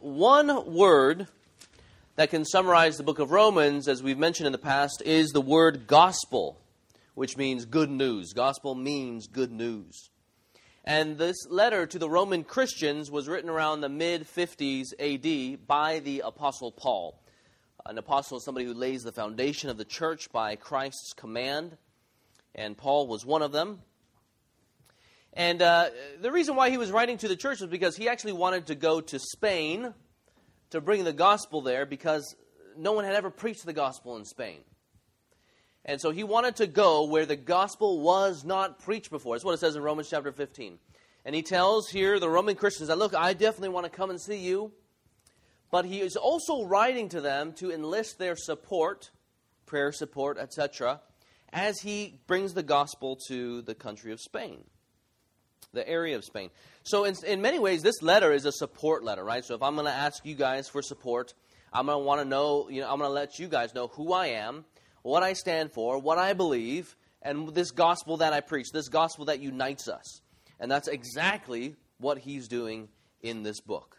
one word that can summarize the book of Romans, as we've mentioned in the past, is the word gospel, which means good news. Gospel means good news. And this letter to the Roman Christians was written around the mid 50s AD by the Apostle Paul. An apostle is somebody who lays the foundation of the church by Christ's command, and Paul was one of them. And uh, the reason why he was writing to the church was because he actually wanted to go to Spain to bring the gospel there because no one had ever preached the gospel in Spain. And so he wanted to go where the gospel was not preached before. That's what it says in Romans chapter 15. And he tells here the Roman Christians that, look, I definitely want to come and see you. But he is also writing to them to enlist their support, prayer support, etc., as he brings the gospel to the country of Spain, the area of Spain. So, in, in many ways, this letter is a support letter, right? So, if I'm going to ask you guys for support, I'm going to want to know, you know, I'm going to let you guys know who I am what I stand for, what I believe, and this gospel that I preach, this gospel that unites us. And that's exactly what he's doing in this book.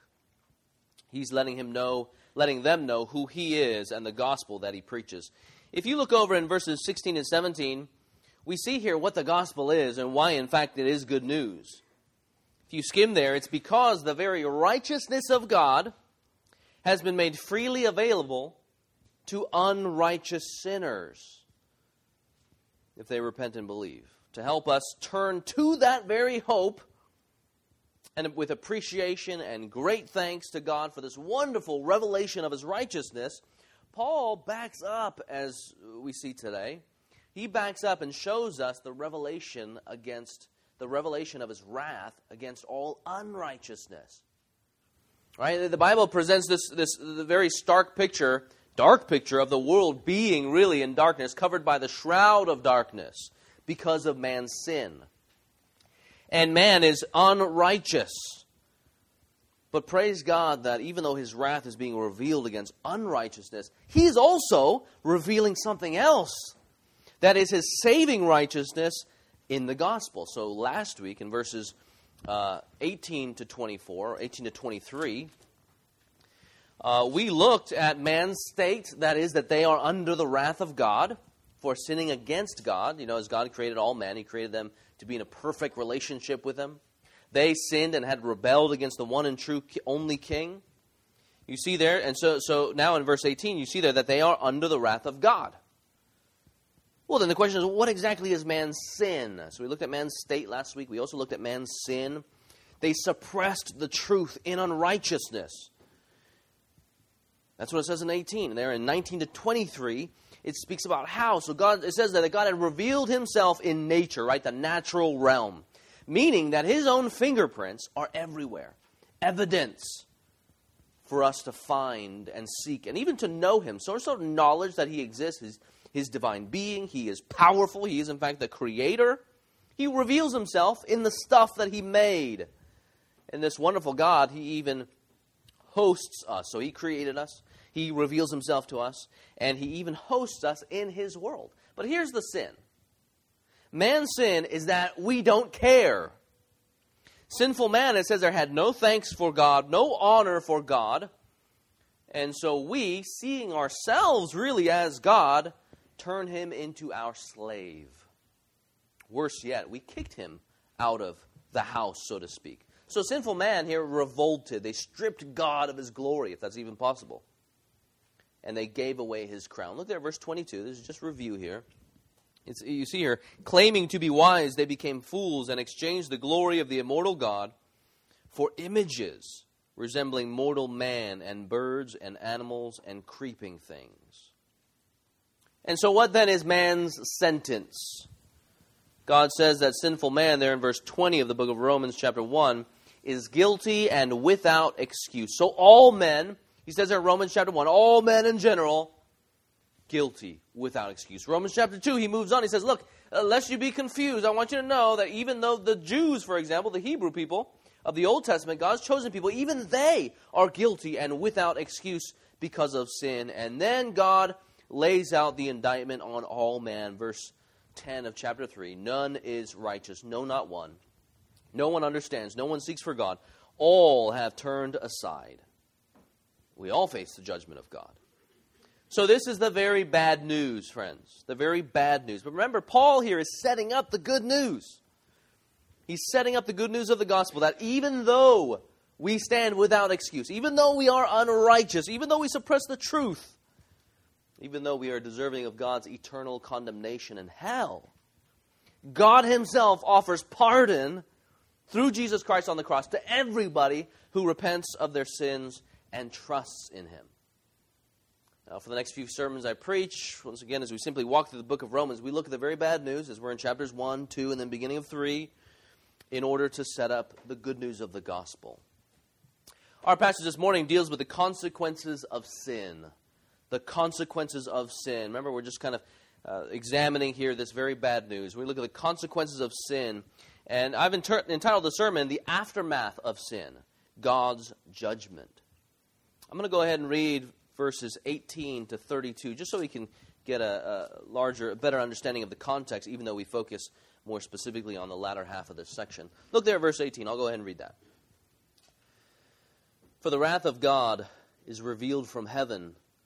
He's letting him know, letting them know who he is and the gospel that he preaches. If you look over in verses 16 and 17, we see here what the gospel is and why, in fact, it is good news. If you skim there, it's because the very righteousness of God has been made freely available to unrighteous sinners if they repent and believe. To help us turn to that very hope and with appreciation and great thanks to God for this wonderful revelation of his righteousness, Paul backs up, as we see today, he backs up and shows us the revelation against the revelation of his wrath against all unrighteousness. Right? The Bible presents this, this very stark picture dark picture of the world being really in darkness, covered by the shroud of darkness because of man's sin. And man is unrighteous. But praise God that even though his wrath is being revealed against unrighteousness, he's also revealing something else. That is his saving righteousness in the gospel. So last week in verses uh, 18 to 24, 18 to 23, uh, we looked at man's state, that is, that they are under the wrath of God for sinning against God. You know, as God created all men, He created them to be in a perfect relationship with Him. They sinned and had rebelled against the one and true only King. You see there, and so, so now in verse 18, you see there that they are under the wrath of God. Well, then the question is, what exactly is man's sin? So we looked at man's state last week. We also looked at man's sin. They suppressed the truth in unrighteousness. That's what it says in 18. There in 19 to 23, it speaks about how. So God, it says that God had revealed himself in nature, right? The natural realm. Meaning that his own fingerprints are everywhere. Evidence for us to find and seek and even to know him. So, so knowledge that he exists, his, his divine being, he is powerful, he is in fact the creator. He reveals himself in the stuff that he made. And this wonderful God, he even hosts us. So he created us, he reveals himself to us, and he even hosts us in his world. But here's the sin man's sin is that we don't care. Sinful man, it says there, had no thanks for God, no honor for God. And so we, seeing ourselves really as God, turn him into our slave. Worse yet, we kicked him out of the house, so to speak. So sinful man here revolted. They stripped God of his glory, if that's even possible and they gave away his crown. Look there, verse 22. This is just review here. It's, you see here, claiming to be wise, they became fools and exchanged the glory of the immortal God for images resembling mortal man and birds and animals and creeping things. And so, what then is man's sentence? God says that sinful man, there in verse 20 of the book of Romans, chapter 1, is guilty and without excuse. So, all men he says in Romans chapter 1, all men in general guilty without excuse. Romans chapter 2, he moves on. He says, Look, uh, lest you be confused, I want you to know that even though the Jews, for example, the Hebrew people of the Old Testament, God's chosen people, even they are guilty and without excuse because of sin. And then God lays out the indictment on all men. Verse 10 of chapter 3 None is righteous, no, not one. No one understands, no one seeks for God. All have turned aside. We all face the judgment of God. So, this is the very bad news, friends. The very bad news. But remember, Paul here is setting up the good news. He's setting up the good news of the gospel that even though we stand without excuse, even though we are unrighteous, even though we suppress the truth, even though we are deserving of God's eternal condemnation in hell, God Himself offers pardon through Jesus Christ on the cross to everybody who repents of their sins and trusts in Him. Now, for the next few sermons I preach, once again, as we simply walk through the book of Romans, we look at the very bad news as we're in chapters 1, 2, and then beginning of 3, in order to set up the good news of the gospel. Our passage this morning deals with the consequences of sin. The consequences of sin. Remember, we're just kind of uh, examining here this very bad news. We look at the consequences of sin. And I've inter- entitled the sermon, The Aftermath of Sin God's Judgment. I'm going to go ahead and read verses 18 to 32, just so we can get a, a larger, a better understanding of the context, even though we focus more specifically on the latter half of this section. Look there at verse 18. I'll go ahead and read that. For the wrath of God is revealed from heaven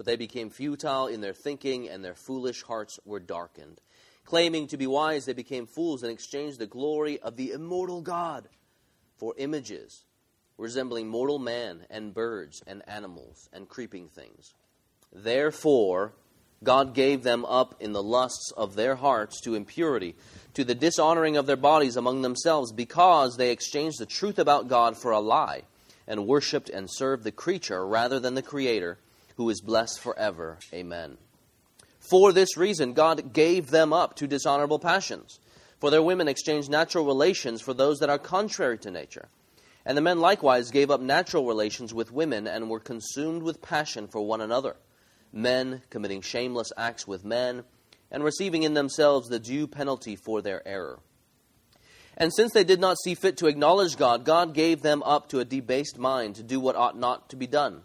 But they became futile in their thinking, and their foolish hearts were darkened. Claiming to be wise, they became fools and exchanged the glory of the immortal God for images resembling mortal man and birds and animals and creeping things. Therefore, God gave them up in the lusts of their hearts to impurity, to the dishonoring of their bodies among themselves, because they exchanged the truth about God for a lie, and worshipped and served the creature rather than the Creator, who is blessed forever. Amen. For this reason, God gave them up to dishonorable passions. For their women exchanged natural relations for those that are contrary to nature. And the men likewise gave up natural relations with women and were consumed with passion for one another, men committing shameless acts with men, and receiving in themselves the due penalty for their error. And since they did not see fit to acknowledge God, God gave them up to a debased mind to do what ought not to be done.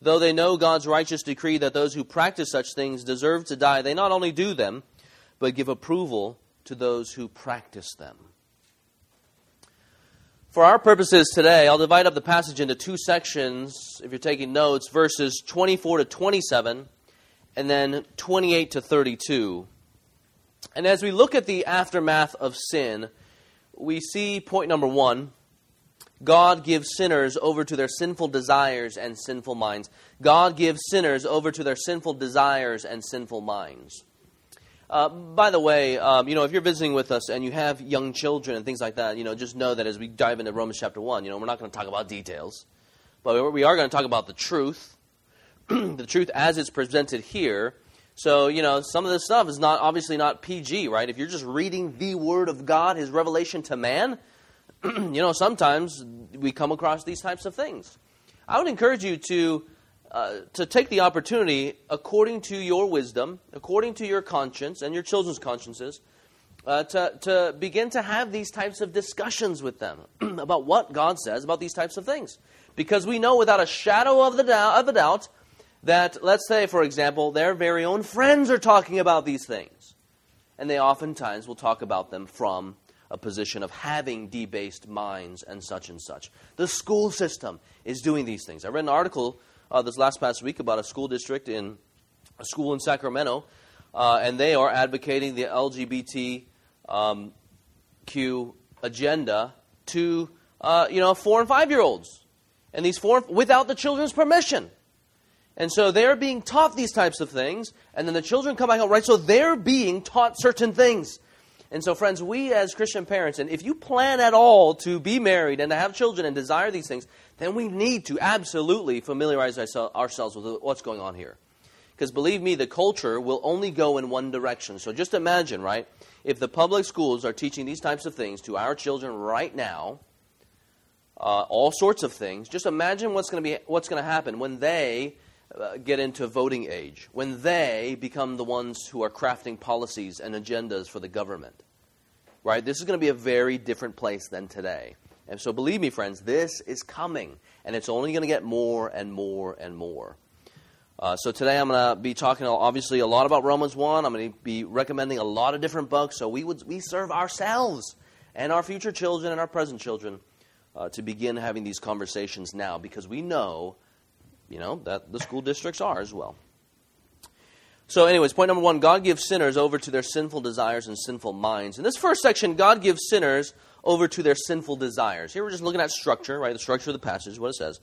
Though they know God's righteous decree that those who practice such things deserve to die, they not only do them, but give approval to those who practice them. For our purposes today, I'll divide up the passage into two sections, if you're taking notes, verses 24 to 27, and then 28 to 32. And as we look at the aftermath of sin, we see point number one God gives sinners over to their sinful desires and sinful minds. God gives sinners over to their sinful desires and sinful minds. Uh, by the way, um, you know, if you're visiting with us and you have young children and things like that, you know, just know that as we dive into Romans chapter 1, you know, we're not going to talk about details, but we are going to talk about the truth, the truth as it's presented here. So, you know, some of this stuff is not obviously not PG, right? If you're just reading the Word of God, His revelation to man, you know, sometimes we come across these types of things. I would encourage you to uh, to take the opportunity, according to your wisdom, according to your conscience and your children's consciences, uh, to, to begin to have these types of discussions with them about what God says about these types of things. Because we know without a shadow of, the doubt, of a doubt that, let's say, for example, their very own friends are talking about these things. And they oftentimes will talk about them from a position of having debased minds and such and such. The school system is doing these things. I read an article uh, this last past week about a school district in a school in Sacramento, uh, and they are advocating the LGBTQ um, agenda to uh, you know four and five year olds, and these four without the children's permission. And so they're being taught these types of things, and then the children come back home, right? So they're being taught certain things. And so, friends, we as Christian parents, and if you plan at all to be married and to have children and desire these things, then we need to absolutely familiarize ourselves with what's going on here. Because believe me, the culture will only go in one direction. So just imagine, right? If the public schools are teaching these types of things to our children right now, uh, all sorts of things, just imagine what's going to be what's going to happen when they get into voting age, when they become the ones who are crafting policies and agendas for the government. Right? This is going to be a very different place than today. And so, believe me, friends, this is coming, and it's only going to get more and more and more. Uh, so today I'm going to be talking obviously a lot about Romans 1. I'm going to be recommending a lot of different books. So we would we serve ourselves and our future children and our present children uh, to begin having these conversations now because we know, you know, that the school districts are as well. So, anyways, point number one God gives sinners over to their sinful desires and sinful minds. In this first section, God gives sinners over to their sinful desires. Here we're just looking at structure, right? The structure of the passage, what it says.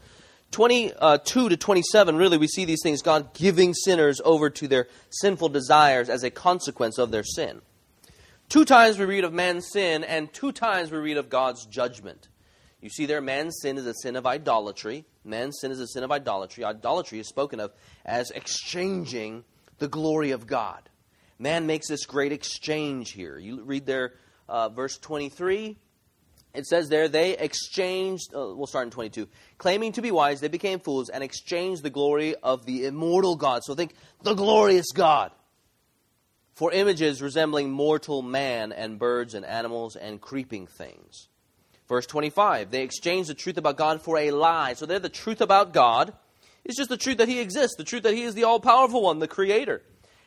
22 uh, to 27, really, we see these things God giving sinners over to their sinful desires as a consequence of their sin. Two times we read of man's sin, and two times we read of God's judgment. You see there, man's sin is a sin of idolatry. Man's sin is a sin of idolatry. Idolatry is spoken of as exchanging the glory of God. Man makes this great exchange here. You read there, uh, verse 23. It says there, they exchanged, uh, we'll start in 22. Claiming to be wise, they became fools and exchanged the glory of the immortal God. So think, the glorious God. For images resembling mortal man and birds and animals and creeping things. Verse 25, they exchange the truth about God for a lie. So they're the truth about God. It's just the truth that He exists, the truth that He is the all powerful one, the Creator.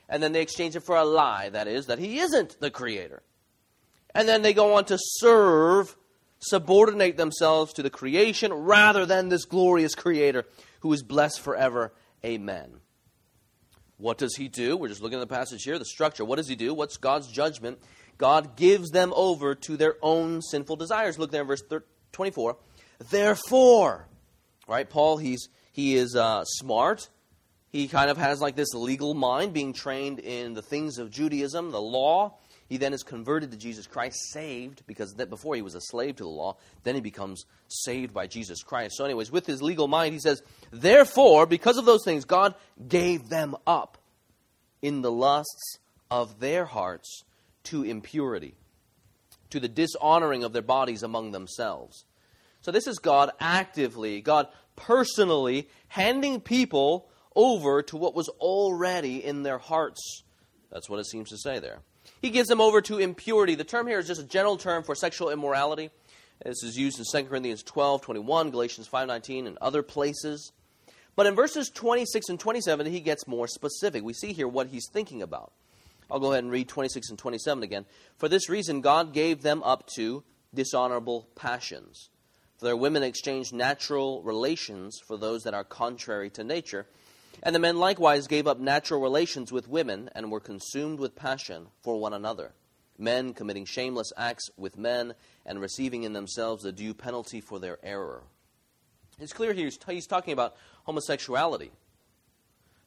And then they exchange it for a lie, that is, that He isn't the Creator. And then they go on to serve subordinate themselves to the creation rather than this glorious Creator who is blessed forever. Amen. What does He do? We're just looking at the passage here, the structure. What does He do? What's God's judgment? God gives them over to their own sinful desires. Look there in verse 24. Therefore, right? Paul, he's he is uh, smart. He kind of has like this legal mind, being trained in the things of Judaism, the law. He then is converted to Jesus Christ, saved, because that before he was a slave to the law. Then he becomes saved by Jesus Christ. So, anyways, with his legal mind, he says, Therefore, because of those things, God gave them up in the lusts of their hearts to impurity, to the dishonoring of their bodies among themselves. So, this is God actively, God personally handing people over to what was already in their hearts. That's what it seems to say there. He gives them over to impurity. The term here is just a general term for sexual immorality. This is used in 2 Corinthians 12, 21, Galatians 5.19, and other places. But in verses 26 and 27, he gets more specific. We see here what he's thinking about. I'll go ahead and read 26 and 27 again. For this reason, God gave them up to dishonorable passions. For their women exchanged natural relations for those that are contrary to nature and the men likewise gave up natural relations with women and were consumed with passion for one another, men committing shameless acts with men and receiving in themselves the due penalty for their error. It's clear here he's talking about homosexuality.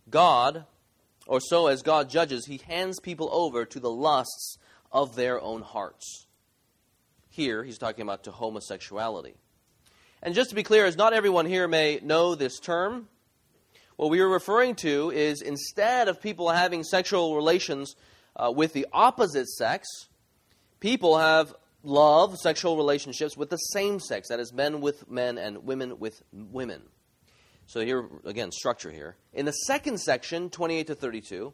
God, or so as God judges, he hands people over to the lusts of their own hearts. Here, he's talking about to homosexuality. And just to be clear, as not everyone here may know this term, what we are referring to is instead of people having sexual relations uh, with the opposite sex, people have love, sexual relationships with the same sex, that is, men with men and women with women. So, here, again, structure here. In the second section, 28 to 32,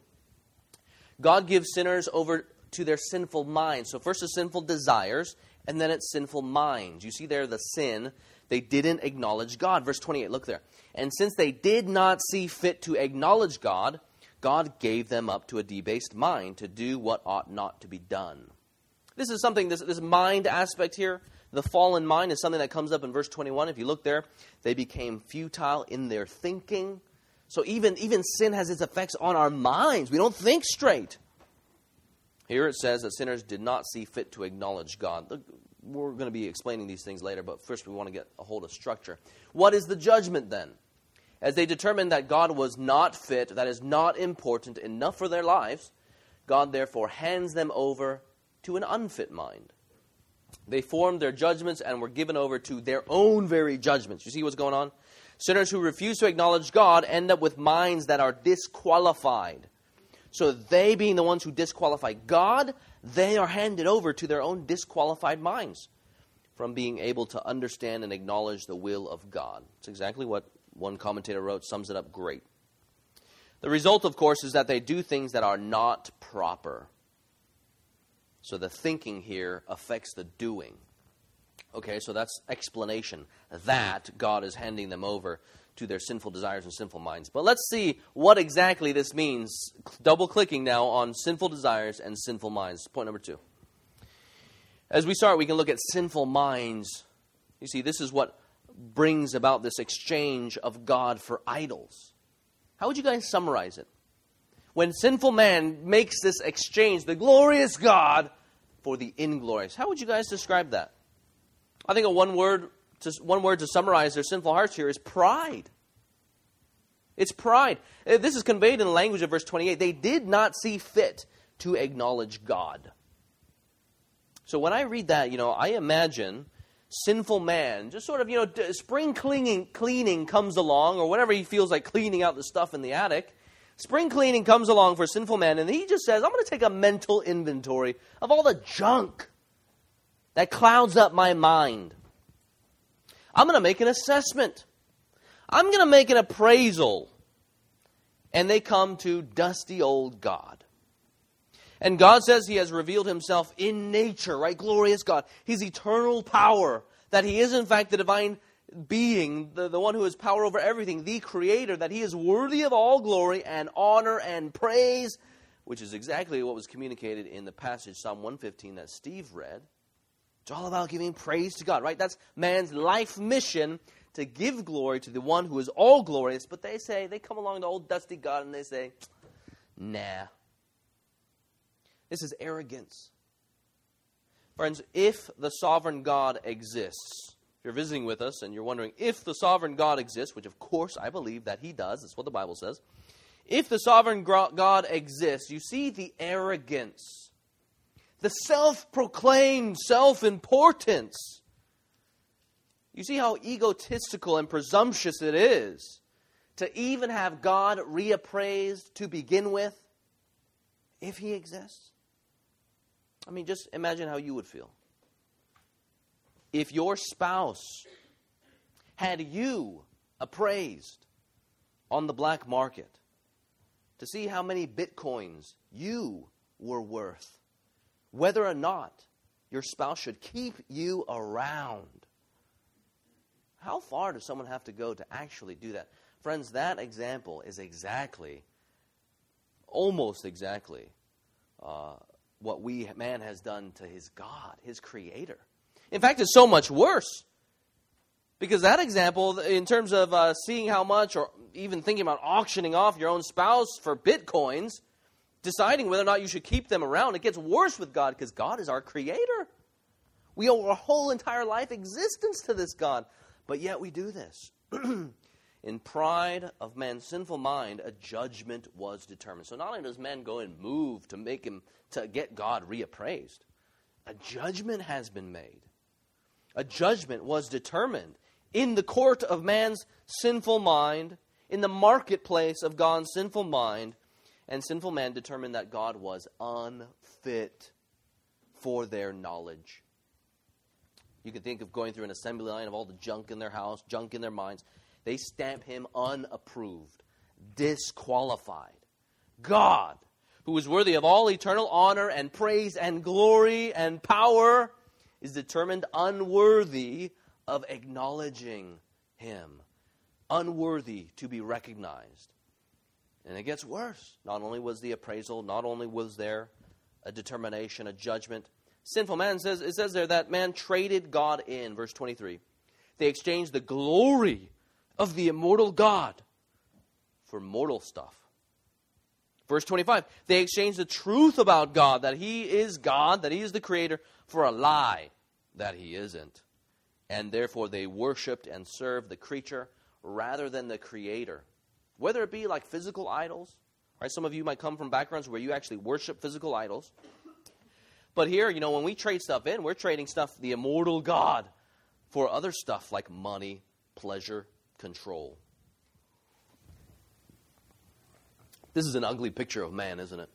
God gives sinners over to their sinful minds. So, first, the sinful desires, and then it's sinful minds. You see there the sin. They didn't acknowledge God. Verse 28, look there. And since they did not see fit to acknowledge God, God gave them up to a debased mind to do what ought not to be done. This is something, this, this mind aspect here, the fallen mind, is something that comes up in verse 21. If you look there, they became futile in their thinking. So even, even sin has its effects on our minds. We don't think straight. Here it says that sinners did not see fit to acknowledge God. We're going to be explaining these things later, but first we want to get a hold of structure. What is the judgment then? As they determined that God was not fit, that is not important enough for their lives, God therefore hands them over to an unfit mind. They formed their judgments and were given over to their own very judgments. You see what's going on? Sinners who refuse to acknowledge God end up with minds that are disqualified. So they, being the ones who disqualify God, they are handed over to their own disqualified minds from being able to understand and acknowledge the will of God. It's exactly what one commentator wrote, sums it up great. The result, of course, is that they do things that are not proper. So the thinking here affects the doing. Okay, so that's explanation that God is handing them over to their sinful desires and sinful minds. But let's see what exactly this means. Double clicking now on sinful desires and sinful minds. Point number two. As we start, we can look at sinful minds. You see, this is what brings about this exchange of God for idols. How would you guys summarize it? When sinful man makes this exchange, the glorious God for the inglorious. How would you guys describe that? I think a one word to, one word to summarize their sinful hearts here is pride. It's pride. Uh, this is conveyed in the language of verse 28. They did not see fit to acknowledge God. So when I read that, you know, I imagine sinful man, just sort of, you know, spring cleaning, cleaning comes along, or whatever he feels like cleaning out the stuff in the attic. Spring cleaning comes along for sinful man, and he just says, I'm going to take a mental inventory of all the junk that clouds up my mind. I'm going to make an assessment. I'm going to make an appraisal. And they come to dusty old God. And God says He has revealed Himself in nature, right? Glorious God. His eternal power, that He is, in fact, the divine being, the, the one who has power over everything, the Creator, that He is worthy of all glory and honor and praise, which is exactly what was communicated in the passage, Psalm 115, that Steve read. It's all about giving praise to God, right? That's man's life mission to give glory to the one who is all glorious. But they say, they come along to old dusty God and they say, nah, this is arrogance. Friends, if the sovereign God exists, you're visiting with us and you're wondering if the sovereign God exists, which of course I believe that he does, that's what the Bible says. If the sovereign God exists, you see the arrogance, the self proclaimed self importance. You see how egotistical and presumptuous it is to even have God reappraised to begin with, if he exists. I mean, just imagine how you would feel. If your spouse had you appraised on the black market to see how many bitcoins you were worth, whether or not your spouse should keep you around. How far does someone have to go to actually do that? Friends, that example is exactly, almost exactly, uh, what we man has done to his God, his creator. In fact, it's so much worse. Because that example, in terms of uh, seeing how much, or even thinking about auctioning off your own spouse for bitcoins, deciding whether or not you should keep them around, it gets worse with God because God is our creator. We owe our whole entire life existence to this God. But yet we do this. in pride of man's sinful mind, a judgment was determined. So not only does man go and move to make him to get God reappraised, a judgment has been made. A judgment was determined in the court of man's sinful mind, in the marketplace of God's sinful mind, and sinful man determined that God was unfit for their knowledge. You can think of going through an assembly line of all the junk in their house, junk in their minds. They stamp him unapproved, disqualified. God, who is worthy of all eternal honor and praise and glory and power, is determined unworthy of acknowledging him, unworthy to be recognized. And it gets worse. Not only was the appraisal, not only was there a determination, a judgment. Sinful man says it says there that man traded God in, verse 23. They exchanged the glory of the immortal God for mortal stuff. Verse 25, they exchanged the truth about God, that He is God, that He is the Creator, for a lie that He isn't. And therefore they worshiped and served the creature rather than the Creator. Whether it be like physical idols, right? Some of you might come from backgrounds where you actually worship physical idols. But here, you know, when we trade stuff in, we're trading stuff, the immortal God, for other stuff like money, pleasure, control. This is an ugly picture of man, isn't it?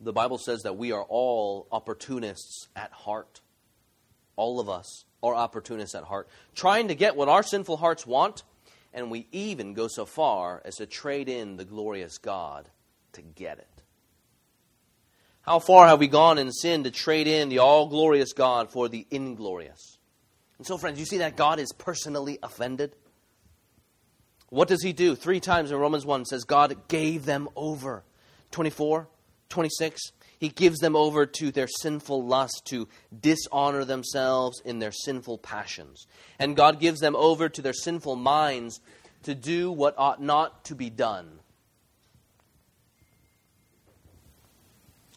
The Bible says that we are all opportunists at heart. All of us are opportunists at heart, trying to get what our sinful hearts want, and we even go so far as to trade in the glorious God to get it. How far have we gone in sin to trade in the all glorious God for the inglorious? And so, friends, you see that God is personally offended? What does he do? Three times in Romans 1 says God gave them over. 24, 26, he gives them over to their sinful lust to dishonor themselves in their sinful passions. And God gives them over to their sinful minds to do what ought not to be done.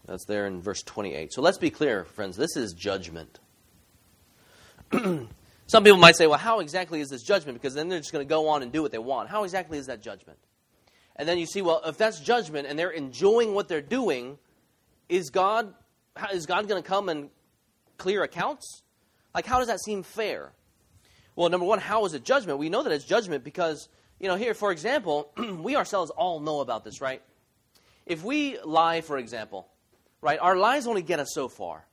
That's there in verse 28. So let's be clear, friends. This is judgment. Some people might say, well, how exactly is this judgment? Because then they're just going to go on and do what they want. How exactly is that judgment? And then you see, well, if that's judgment and they're enjoying what they're doing, is God is God going to come and clear accounts? Like, how does that seem fair? Well, number one, how is it judgment? We know that it's judgment because, you know, here, for example, we ourselves all know about this, right? If we lie, for example, right, our lies only get us so far.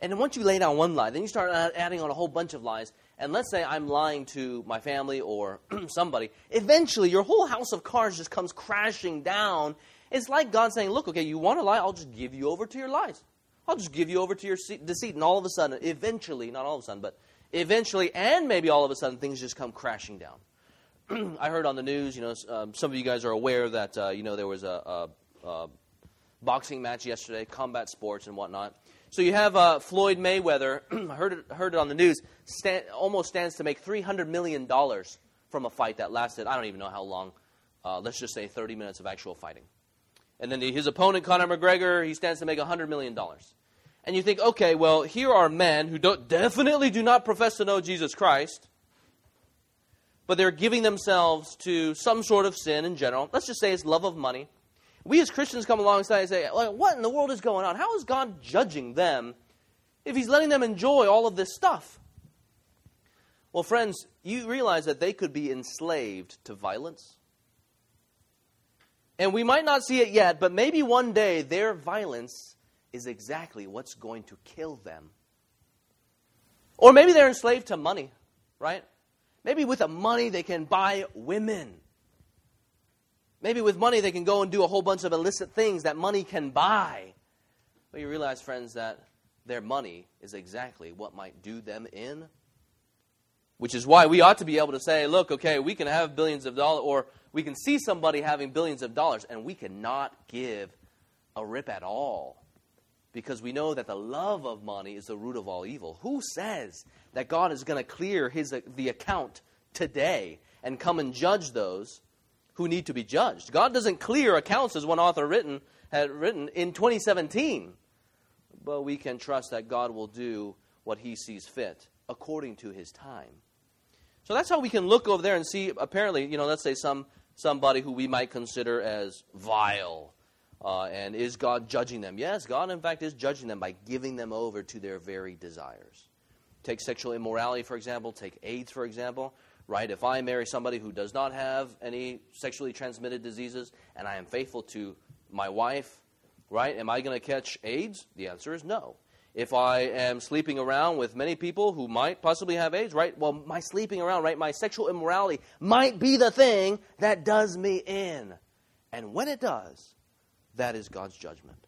And then once you lay down one lie, then you start uh, adding on a whole bunch of lies. And let's say I'm lying to my family or somebody. Eventually, your whole house of cards just comes crashing down it's like God saying, Look, okay, you want to lie? I'll just give you over to your lies. I'll just give you over to your deceit. And all of a sudden, eventually, not all of a sudden, but eventually, and maybe all of a sudden, things just come crashing down. I heard on the news, you know, um, some of you guys are aware that, uh, you know, there was a, a, a, boxing match yesterday, combat sports and whatnot. So you have uh, Floyd Mayweather, I heard it, heard it on the news, stand, almost stands to make $300 million from a fight that lasted, I don't even know how long, uh, let's just say 30 minutes of actual fighting. And then his opponent, Conor McGregor, he stands to make $100 million. And you think, okay, well, here are men who definitely do not profess to know Jesus Christ, but they're giving themselves to some sort of sin in general. Let's just say it's love of money. We as Christians come alongside and say, well, what in the world is going on? How is God judging them if He's letting them enjoy all of this stuff? Well, friends, you realize that they could be enslaved to violence and we might not see it yet, but maybe one day their violence is exactly what's going to kill them. Or maybe they're enslaved to money, right? Maybe with the money they can buy women. Maybe with money they can go and do a whole bunch of illicit things that money can buy. But you realize, friends, that their money is exactly what might do them in. Which is why we ought to be able to say, look, okay, we can have billions of dollars, or we can see somebody having billions of dollars and we cannot give a rip at all because we know that the love of money is the root of all evil. Who says that God is going to clear his, the account today and come and judge those who need to be judged? God doesn't clear accounts, as one author written, had written, in 2017. But we can trust that God will do what he sees fit according to his time. So that's how we can look over there and see, apparently, you know, let's say some somebody who we might consider as vile. Uh, and is God judging them? Yes, God, in fact, is judging them by giving them over to their very desires. Take sexual immorality, for example. Take AIDS, for example. Right? If I marry somebody who does not have any sexually transmitted diseases and I am faithful to my wife, right? Am I going to catch AIDS? The answer is no. If I am sleeping around with many people who might possibly have AIDS, right? Well, my sleeping around, right? My sexual immorality might be the thing that does me in. And when it does, that is God's judgment.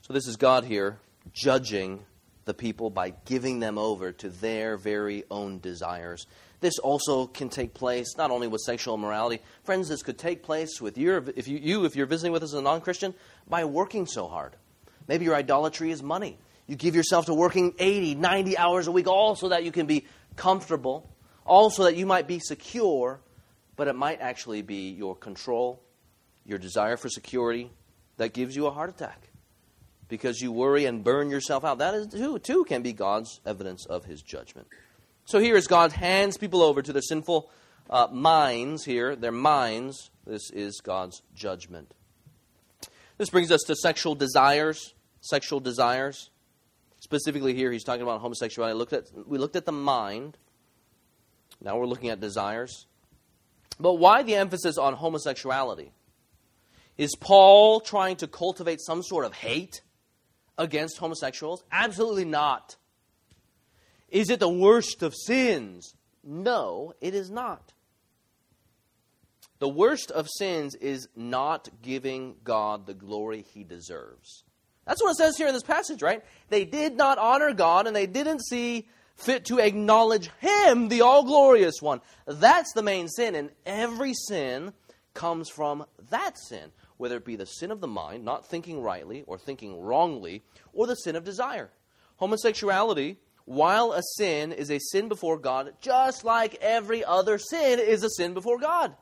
So this is God here judging the people by giving them over to their very own desires. This also can take place not only with sexual immorality. Friends, this could take place with your, if you, you if you're visiting with us as a non Christian, by working so hard. Maybe your idolatry is money. You give yourself to working 80, 90 hours a week, all so that you can be comfortable, all so that you might be secure, but it might actually be your control, your desire for security that gives you a heart attack because you worry and burn yourself out. That is too, too can be God's evidence of his judgment. So here, as God hands people over to their sinful uh, minds, here, their minds, this is God's judgment. This brings us to sexual desires. Sexual desires. Specifically, here, he's talking about homosexuality. Looked at, we looked at the mind. Now we're looking at desires. But why the emphasis on homosexuality? Is Paul trying to cultivate some sort of hate against homosexuals? Absolutely not. Is it the worst of sins? No, it is not. The worst of sins is not giving God the glory he deserves. That's what it says here in this passage, right? They did not honor God and they didn't see fit to acknowledge him, the all glorious one. That's the main sin, and every sin comes from that sin, whether it be the sin of the mind, not thinking rightly or thinking wrongly, or the sin of desire. Homosexuality, while a sin, is a sin before God, just like every other sin is a sin before God.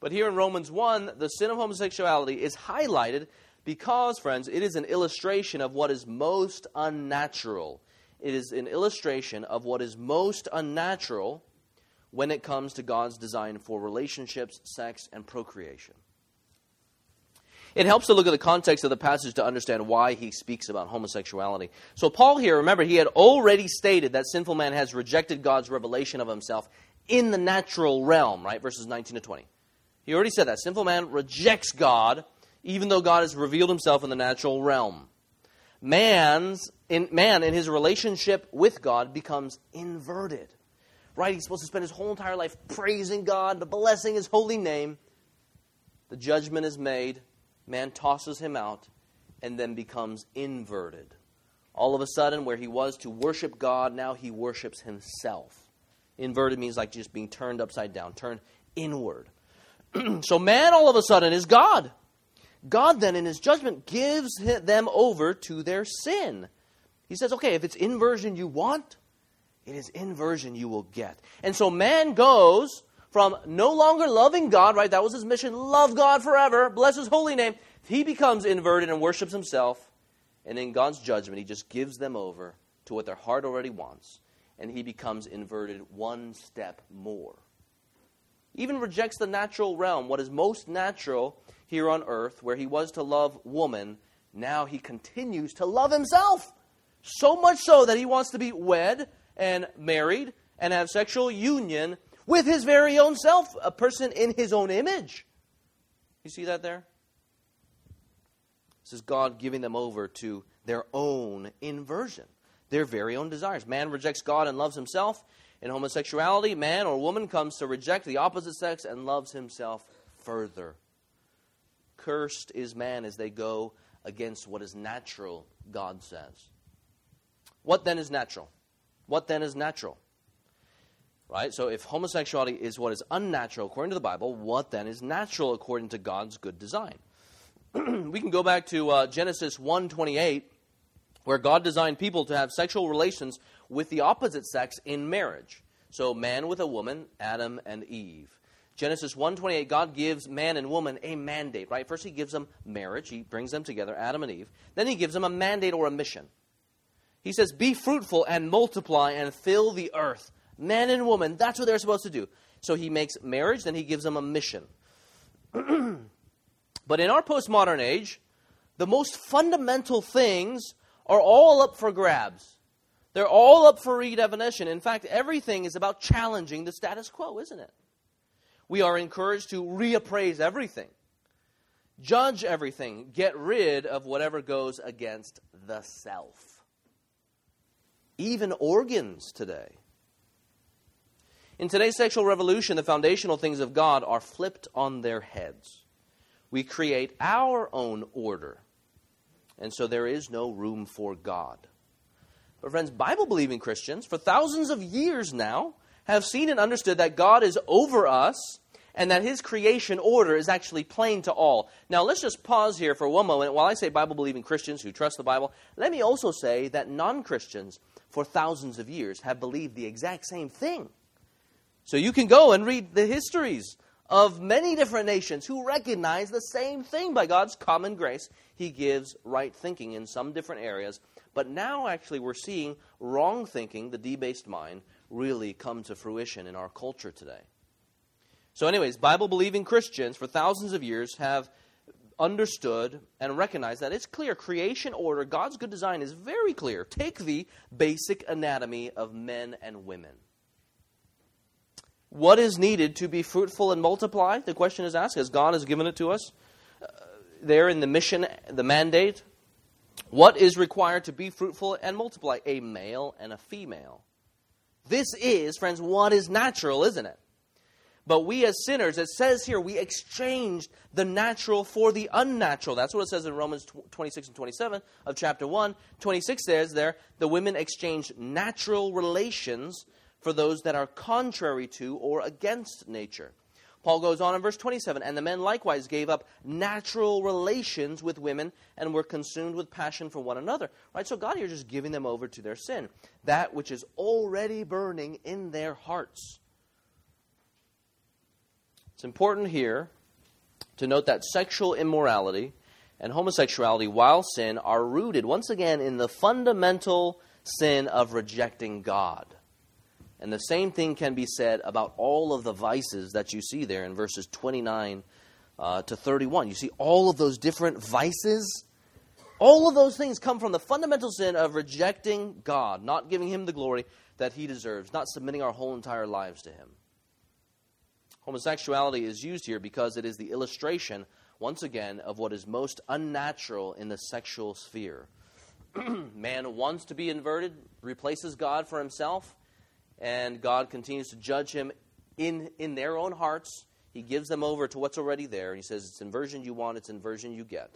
But here in Romans 1, the sin of homosexuality is highlighted because, friends, it is an illustration of what is most unnatural. It is an illustration of what is most unnatural when it comes to God's design for relationships, sex, and procreation. It helps to look at the context of the passage to understand why he speaks about homosexuality. So, Paul here, remember, he had already stated that sinful man has rejected God's revelation of himself in the natural realm, right? Verses 19 to 20. He already said that. Sinful man rejects God, even though God has revealed himself in the natural realm. Man's, in, man, in his relationship with God, becomes inverted. Right? He's supposed to spend his whole entire life praising God, blessing his holy name. The judgment is made. Man tosses him out and then becomes inverted. All of a sudden, where he was to worship God, now he worships himself. Inverted means like just being turned upside down, turned inward. so man all of a sudden is God. God then, in his judgment, gives them over to their sin. He says, okay, if it's inversion you want, it is inversion you will get. And so man goes from no longer loving God, right? That was his mission love God forever, bless his holy name. He becomes inverted and worships himself. And in God's judgment, he just gives them over to what their heart already wants. And he becomes inverted one step more even rejects the natural realm, what is most natural here on earth, where he was to love woman, now he continues to love himself. So much so that he wants to be wed and married and have sexual union with his very own self, a person in his own image. You see that there? This is God giving them over to their own inversion, their very own desires. Man rejects God and loves himself. In homosexuality, man or woman comes to reject the opposite sex and loves himself further. Cursed is man as they go against what is natural, God says. What then is natural? What then is natural? Right? So if homosexuality is what is unnatural according to the Bible, what then is natural according to God's good design? we can go back to uh, Genesis 1:28 where God designed people to have sexual relations with the opposite sex in marriage. So man with a woman, Adam and Eve. Genesis 1:28 God gives man and woman a mandate, right? First he gives them marriage, he brings them together, Adam and Eve. Then he gives them a mandate or a mission. He says, "Be fruitful and multiply and fill the earth." Man and woman, that's what they're supposed to do. So he makes marriage, then he gives them a mission. but in our postmodern age, the most fundamental things are all up for grabs. They're all up for redefinition. In fact, everything is about challenging the status quo, isn't it? We are encouraged to reappraise everything, judge everything, get rid of whatever goes against the self. Even organs today. In today's sexual revolution, the foundational things of God are flipped on their heads. We create our own order, and so there is no room for God. But, friends, Bible believing Christians, for thousands of years now, have seen and understood that God is over us and that his creation order is actually plain to all. Now, let's just pause here for one moment. While I say Bible believing Christians who trust the Bible, let me also say that non Christians for thousands of years have believed the exact same thing. So you can go and read the histories of many different nations who recognize the same thing by God's common grace. He gives right thinking in some different areas but now, actually, we're seeing wrong thinking, the debased mind, really come to fruition in our culture today. So, anyways, Bible believing Christians for thousands of years have understood and recognized that it's clear creation order, God's good design is very clear. Take the basic anatomy of men and women. What is needed to be fruitful and multiply? The question is asked, as God has given it to us uh, there in the mission, the mandate. What is required to be fruitful and multiply? A male and a female. This is, friends, what is natural, isn't it? But we as sinners, it says here, we exchanged the natural for the unnatural. That's what it says in Romans 26 and 27 of chapter 1. 26 says there, the women exchanged natural relations for those that are contrary to or against nature. Paul goes on in verse 27 And the men likewise gave up natural relations with women and were consumed with passion for one another. Right? So God here is just giving them over to their sin, that which is already burning in their hearts. It's important here to note that sexual immorality and homosexuality, while sin, are rooted once again in the fundamental sin of rejecting God. And the same thing can be said about all of the vices that you see there in verses 29 uh, to 31. You see all of those different vices. All of those things come from the fundamental sin of rejecting God, not giving Him the glory that He deserves, not submitting our whole entire lives to Him. Homosexuality is used here because it is the illustration, once again, of what is most unnatural in the sexual sphere. Man wants to be inverted, replaces God for himself, and God continues to judge him in, in their own hearts. He gives them over to what's already there, and he says, It's inversion you want, it's inversion you get.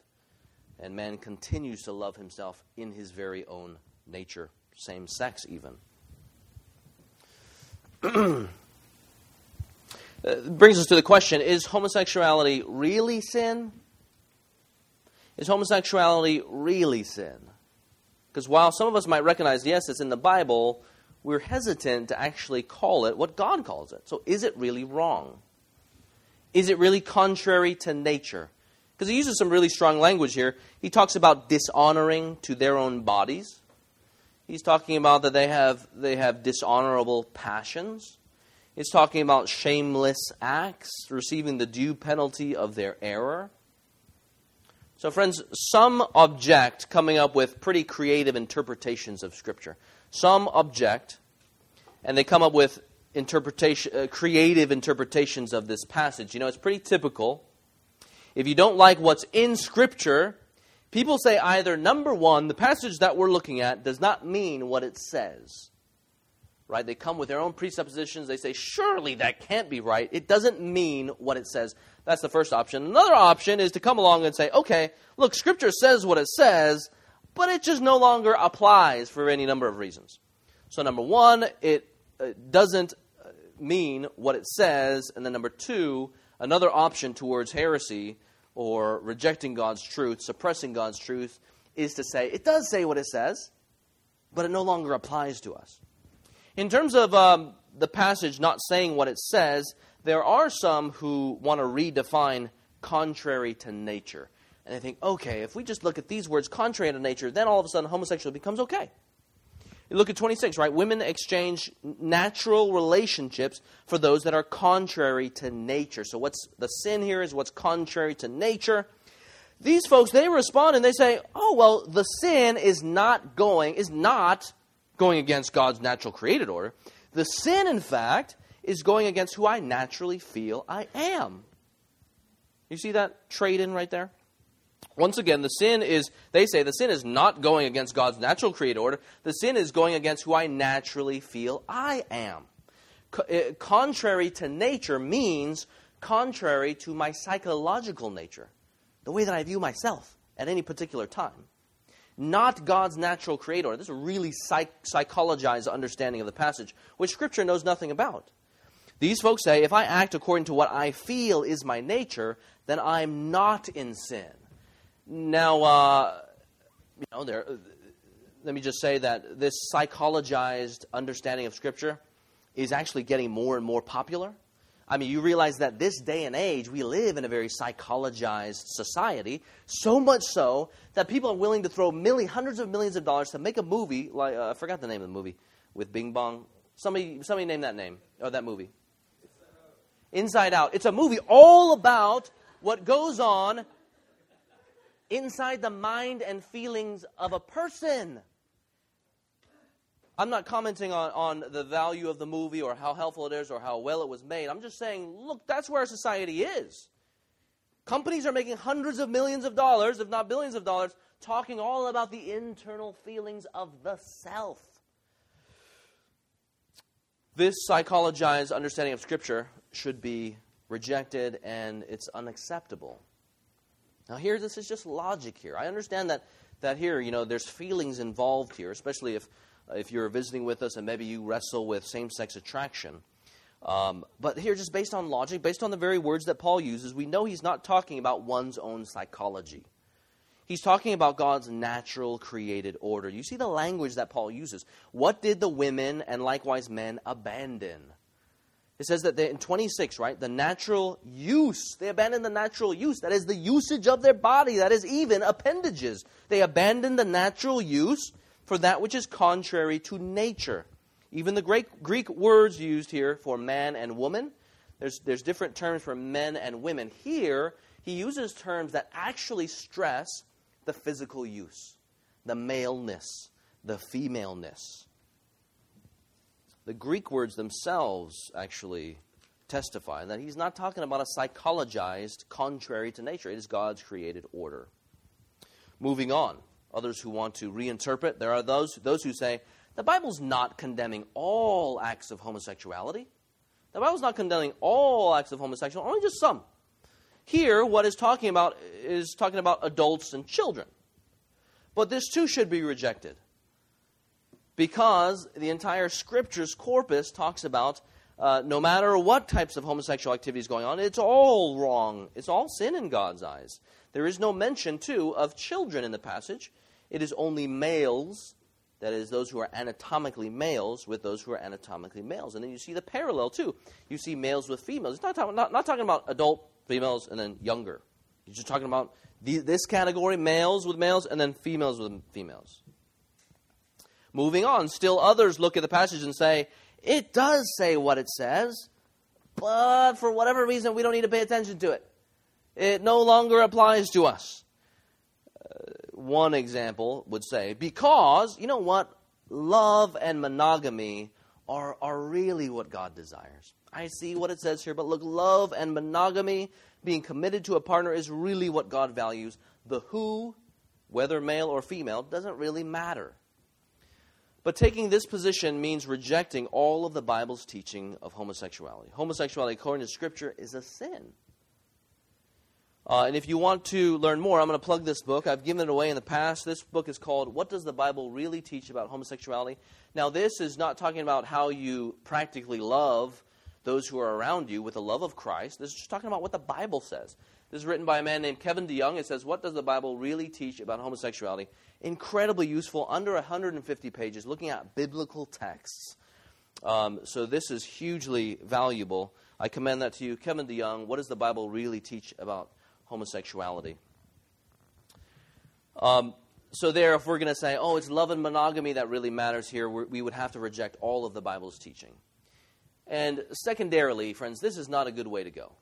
And man continues to love himself in his very own nature, same sex even. Uh, brings us to the question is homosexuality really sin? Is homosexuality really sin? Because while some of us might recognize, yes, it's in the Bible, we're hesitant to actually call it what God calls it. So is it really wrong? Is it really contrary to nature? Because he uses some really strong language here. He talks about dishonoring to their own bodies. He's talking about that they have, they have dishonorable passions. He's talking about shameless acts, receiving the due penalty of their error. So, friends, some object coming up with pretty creative interpretations of Scripture. Some object, and they come up with interpretation, uh, creative interpretations of this passage. You know, it's pretty typical. If you don't like what's in Scripture, people say either, number one, the passage that we're looking at does not mean what it says right? They come with their own presuppositions. They say, surely that can't be right. It doesn't mean what it says. That's the first option. Another option is to come along and say, okay, look, Scripture says what it says, but it just no longer applies for any number of reasons. So, number one, it uh, doesn't uh, mean what it says. And then, number two, another option towards heresy or rejecting God's truth, suppressing God's truth, is to say, it does say what it says, but it no longer applies to us. In terms of um, the passage not saying what it says, there are some who want to redefine contrary to nature. And they think, okay, if we just look at these words contrary to nature, then all of a sudden homosexuality becomes okay. You look at 26, right? Women exchange natural relationships for those that are contrary to nature. So what's the sin here is what's contrary to nature. These folks, they respond and they say, oh, well, the sin is not going, is not going against God's natural created order. The sin, in fact, is going against who I naturally feel I am. You see that trade in right there? Once again, the sin is, they say, the sin is not going against God's natural created order. The sin is going against who I naturally feel I am. Eh, contrary to nature means contrary to my psychological nature, the way that I view myself at any particular time not God's natural creator. This is a really psych- psychologized understanding of the passage, which Scripture knows nothing about. These folks say, if I act according to what I feel is my nature, then I'm not in sin. Now, uh, you know, there, let me just say that this psychologized understanding of Scripture is actually getting more and more popular. I mean, you realize that this day and age, we live in a very psychologized society, so much so that people are willing to throw millions, hundreds of millions of dollars to make a movie, like, uh, I forgot the name of the movie, with Bing Bong. Somebody, somebody name that name or that movie. Inside Out. It's a movie all about what goes on inside the mind and feelings of a person. I'm not commenting on, on the value of the movie or how helpful it is or how well it was made. I'm just saying, look, that's where society is. Companies are making hundreds of millions of dollars, if not billions of dollars, talking all about the internal feelings of the self. This psychologized understanding of Scripture should be rejected and it's unacceptable. Now, here, this is just logic here. I understand that, that here, you know, there's feelings involved here, especially if, if you're visiting with us and maybe you wrestle with same sex attraction. Um, but here, just based on logic, based on the very words that Paul uses, we know he's not talking about one's own psychology. He's talking about God's natural created order. You see the language that Paul uses. What did the women and likewise men abandon? It says that in 26, right, the natural use, they abandoned the natural use. That is the usage of their body. That is even appendages. They abandoned the natural use for that which is contrary to nature. Even the Greek, Greek words used here for man and woman, there's, there's different terms for men and women. Here, he uses terms that actually stress the physical use, the maleness, the femaleness. The Greek words themselves actually testify that he's not talking about a psychologized, contrary to nature. It is God's created order. Moving on, others who want to reinterpret, there are those, those who say the Bible's not condemning all acts of homosexuality. The Bible's not condemning all acts of homosexuality, only just some. Here, what is talking about is talking about adults and children. But this too should be rejected because the entire scripture's corpus talks about uh, no matter what types of homosexual activity is going on, it's all wrong. It's all sin in God's eyes. There is no mention, too, of children in the passage. It is only males, that is, those who are anatomically males with those who are anatomically males. And then you see the parallel, too. You see males with females. It's not, talking, not, not talking about adult females and then younger. He's just talking about the, this category, males with males, and then females with females. Moving on, still others look at the passage and say, it does say what it says, but for whatever reason, we don't need to pay attention to it. It no longer applies to us. Uh, one example would say, because, you know what? Love and monogamy are, are really what God desires. I see what it says here, but look, love and monogamy, being committed to a partner, is really what God values. The who, whether male or female, doesn't really matter. But taking this position means rejecting all of the Bible's teaching of homosexuality. Homosexuality, according to Scripture, is a sin. Uh, and if you want to learn more, I'm going to plug this book. I've given it away in the past. This book is called What Does the Bible Really Teach About Homosexuality? Now, this is not talking about how you practically love those who are around you with the love of Christ. This is just talking about what the Bible says. This is written by a man named Kevin DeYoung. It says, What does the Bible really teach about homosexuality? Incredibly useful, under 150 pages, looking at biblical texts. Um, so, this is hugely valuable. I commend that to you. Kevin DeYoung, What does the Bible really teach about homosexuality? Um, so, there, if we're going to say, oh, it's love and monogamy that really matters here, we would have to reject all of the Bible's teaching. And secondarily, friends, this is not a good way to go.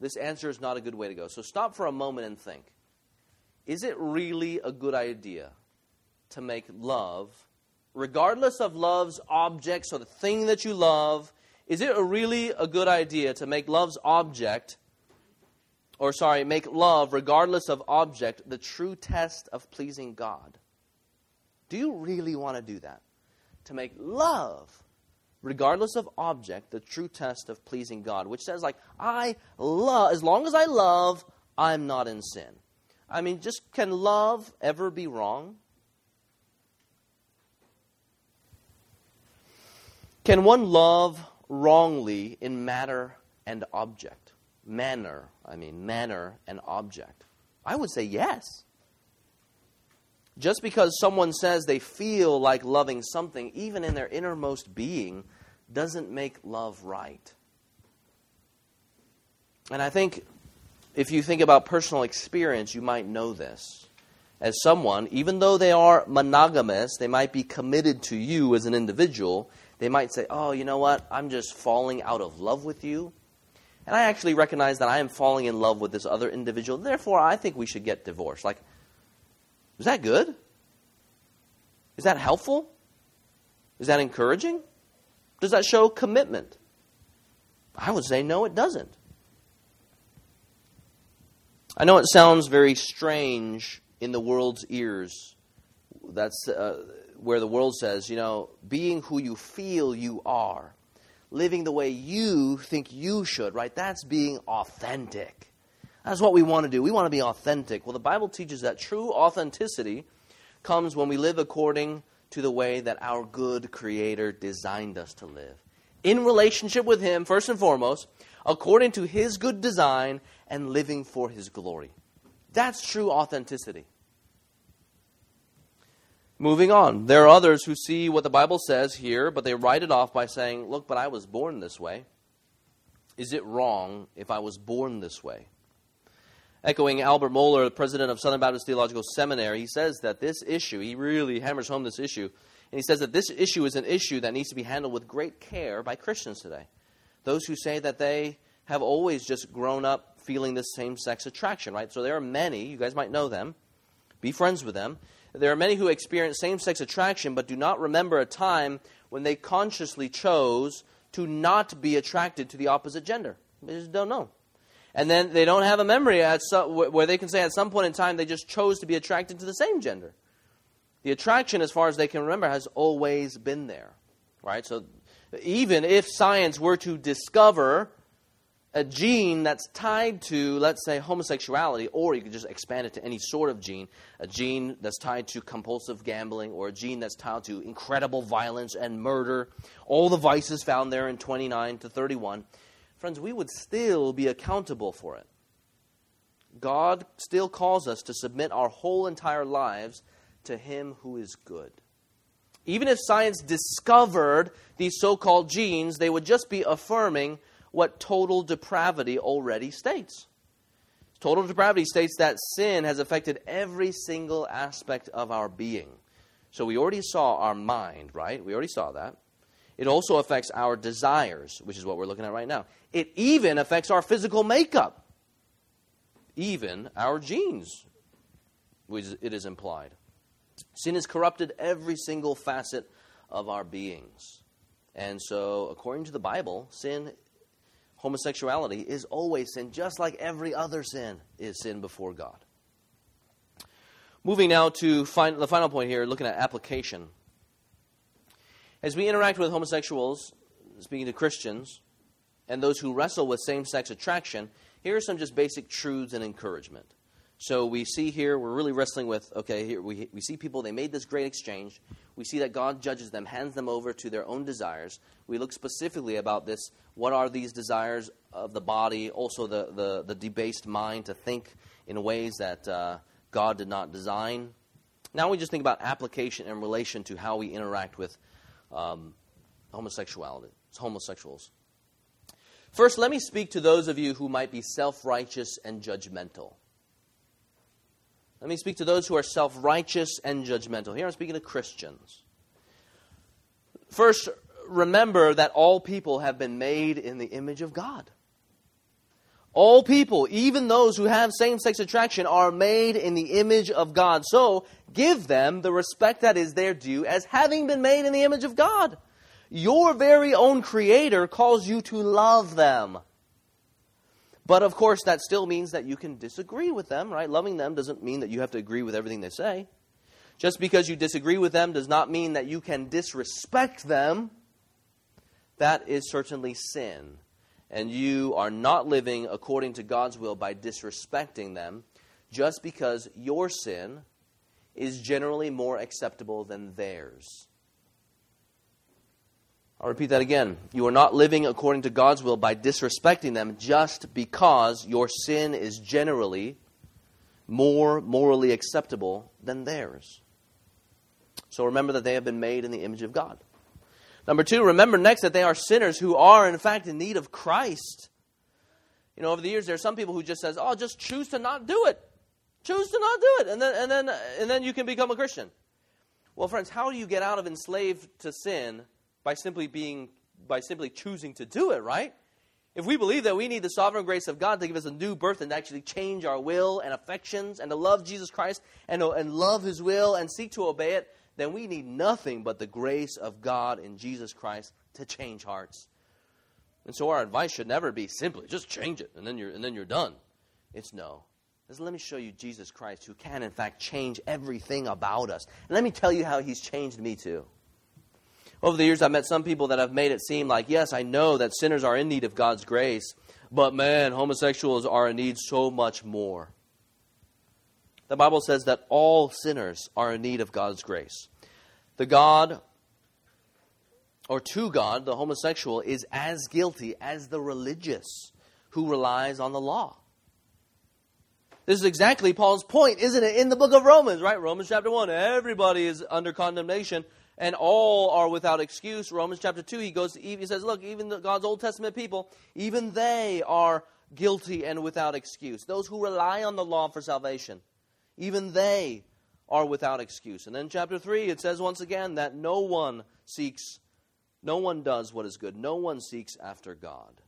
This answer is not a good way to go. So stop for a moment and think is it really a good idea to make love, regardless of love's object, so the thing that you love, is it really a good idea to make love's object, or sorry, make love, regardless of object, the true test of pleasing God? Do you really want to do that? To make love regardless of object, the true test of pleasing God, which says, like, I love, as long as I love, I'm not in sin. I mean, just can love ever be wrong? Can one love wrongly in matter and object? Manner, I mean, manner and object. I would say yes. Just because someone says they feel like loving something, even in their innermost being, doesn't make love right. And I think if you think about personal experience, you might know this. As someone, even though they are monogamous, they might be committed to you as an individual, They might say, Oh, you know what? I'm just falling out of love with you. And I actually recognize that I am falling in love with this other individual. Therefore, I think we should get divorced. Like, is that good? Is that helpful? Is that encouraging? Does that show commitment? I would say no, it doesn't. I know it sounds very strange in the world's ears. That's uh, where the world says, you know, being who you feel you are, living the way you think you should, right? That's being authentic. That's what we want to do. We want to be authentic. Well, the Bible teaches that true authenticity comes when we live according to the way that our good Creator designed us to live. In relationship with Him, first and foremost, according to His good design, and living for His glory. That's true authenticity. Moving on, there are others who see what the Bible says here, but they write it off by saying, Look, but I was born this way. Is it wrong if I was born this way? Echoing Albert Mohler, the president of Southern Baptist Theological Seminary, he says that this issue, he really hammers home this issue, and he says that this issue is an issue that needs to be handled with great care by Christians today. Those who say that they have always just grown up feeling this same sex attraction, right? So there are many, you guys might know them, be friends with them. There are many who experience same sex attraction but do not remember a time when they consciously chose to not be attracted to the opposite gender. They just don't know and then they don't have a memory at where they can say at some point in time they just chose to be attracted to the same gender. The attraction, as far as they can remember, has always been there, right? So even if science were to discover a gene that's tied to, let's say, homosexuality, or you could just expand it to any sort of gene, a gene that's tied to compulsive gambling, or a gene that's tied to incredible violence and murder, all the vices found there in 29 to 31 friends, we would still be accountable for it. God still calls us to submit our whole entire lives to Him who is good. Even if science discovered these so called genes, they would just be affirming what total depravity already states. Total depravity states that sin has affected every single aspect of our being. So we already saw our mind, right? We already saw that. It also affects our desires, which is what we're looking at right now. It even affects our physical makeup, even our genes, which it is implied. Sin has corrupted every single facet of our beings. And so, according to the Bible, sin, homosexuality, is always sin, just like every other sin is sin before God. Moving now to the final point here, looking at application. As we interact with homosexuals, speaking to Christians, and those who wrestle with same sex attraction, here are some just basic truths and encouragement. So we see here, we're really wrestling with, okay, here we, we see people, they made this great exchange. We see that God judges them, hands them over to their own desires. We look specifically about this. What are these desires of the body, also the, the, the debased mind to think in ways that uh, God did not design? Now we just think about application in relation to how we interact with um, homosexuality, homosexuals. First, let me speak to those of you who might be self righteous and judgmental. Let me speak to those who are self righteous and judgmental. Here I'm speaking to Christians. First, remember that all people have been made in the image of God. All people, even those who have same sex attraction, are made in the image of God. So give them the respect that is their due as having been made in the image of God. Your very own Creator calls you to love them. But of course, that still means that you can disagree with them, right? Loving them doesn't mean that you have to agree with everything they say. Just because you disagree with them does not mean that you can disrespect them. That is certainly sin and you are not living according to God's will by disrespecting them just because your sin is generally more acceptable than theirs. I'll repeat that again. You are not living according to God's will by disrespecting them just because your sin is generally more morally acceptable than theirs. So remember that they have been made in the image of God. Number two, remember next that they are sinners who are, in fact, in need of Christ. You know, over the years, there are some people who just says, "Oh, just choose to not do it. Choose to not do it, and then and then and then you can become a Christian." Well, friends, how do you get out of enslaved to sin by simply being by simply choosing to do it, right? If we believe that we need the sovereign grace of God to give us a new birth and to actually change our will and affections and to love Jesus Christ and, and love His will and seek to obey it, then we need nothing but the grace of God in Jesus Christ to change hearts. And so our advice should never be simply just change it and then you're, and then you're done. It's no. Let me show you Jesus Christ who can, in fact, change everything about us. And let me tell you how He's changed me too. Over the years, I've met some people that have made it seem like, yes, I know that sinners are in need of God's grace, but man, homosexuals are in need so much more. The Bible says that all sinners are in need of God's grace. The God, or to God, the homosexual, is as guilty as the religious who relies on the law. This is exactly Paul's point, isn't it? In the book of Romans, right? Romans chapter 1. Everybody is under condemnation and all are without excuse. Romans chapter 2, he goes to he says, Look, even the, God's Old Testament people, even they are guilty and without excuse. Those who rely on the law for salvation, even they are without excuse. And then chapter 3, it says once again that no one seeks, no one does what is good, no one seeks after God.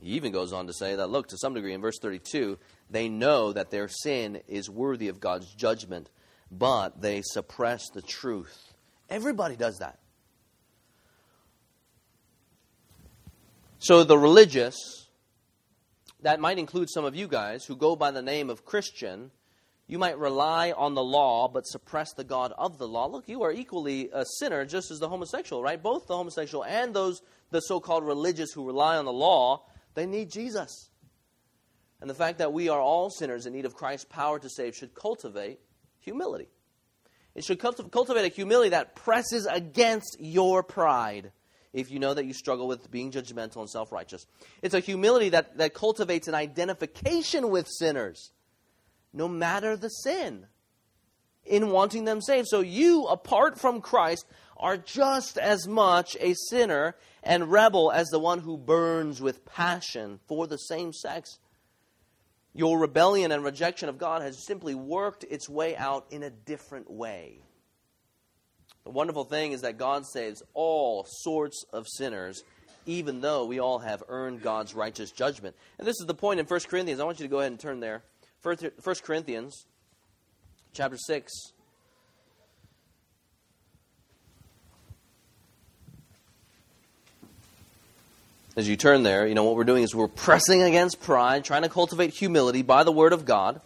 He even goes on to say that, look, to some degree, in verse 32, they know that their sin is worthy of God's judgment but they suppress the truth. Everybody does that. So the religious, that might include some of you guys who go by the name of Christian, you might rely on the law but suppress the God of the law. Look, you are equally a sinner just as the homosexual, right? Both the homosexual and those the so-called religious who rely on the law, they need Jesus. And the fact that we are all sinners in need of Christ's power to save should cultivate humility. It should cultivate a humility that presses against your pride if you know that you struggle with being judgmental and self righteous. It's a humility that, that cultivates an identification with sinners, no matter the sin, in wanting them saved. So you, apart from Christ, are just as much a sinner and rebel as the one who burns with passion for the same sex your rebellion and rejection of God has simply worked its way out in a different way. The wonderful thing is that God saves all sorts of sinners, even though we all have earned God's righteous judgment. And this is the point in 1 Corinthians. I want you to go ahead and turn there. 1 Corinthians chapter 6. as you turn there, you know, what we're doing is we're pressing against pride, trying to cultivate humility by the Word of God,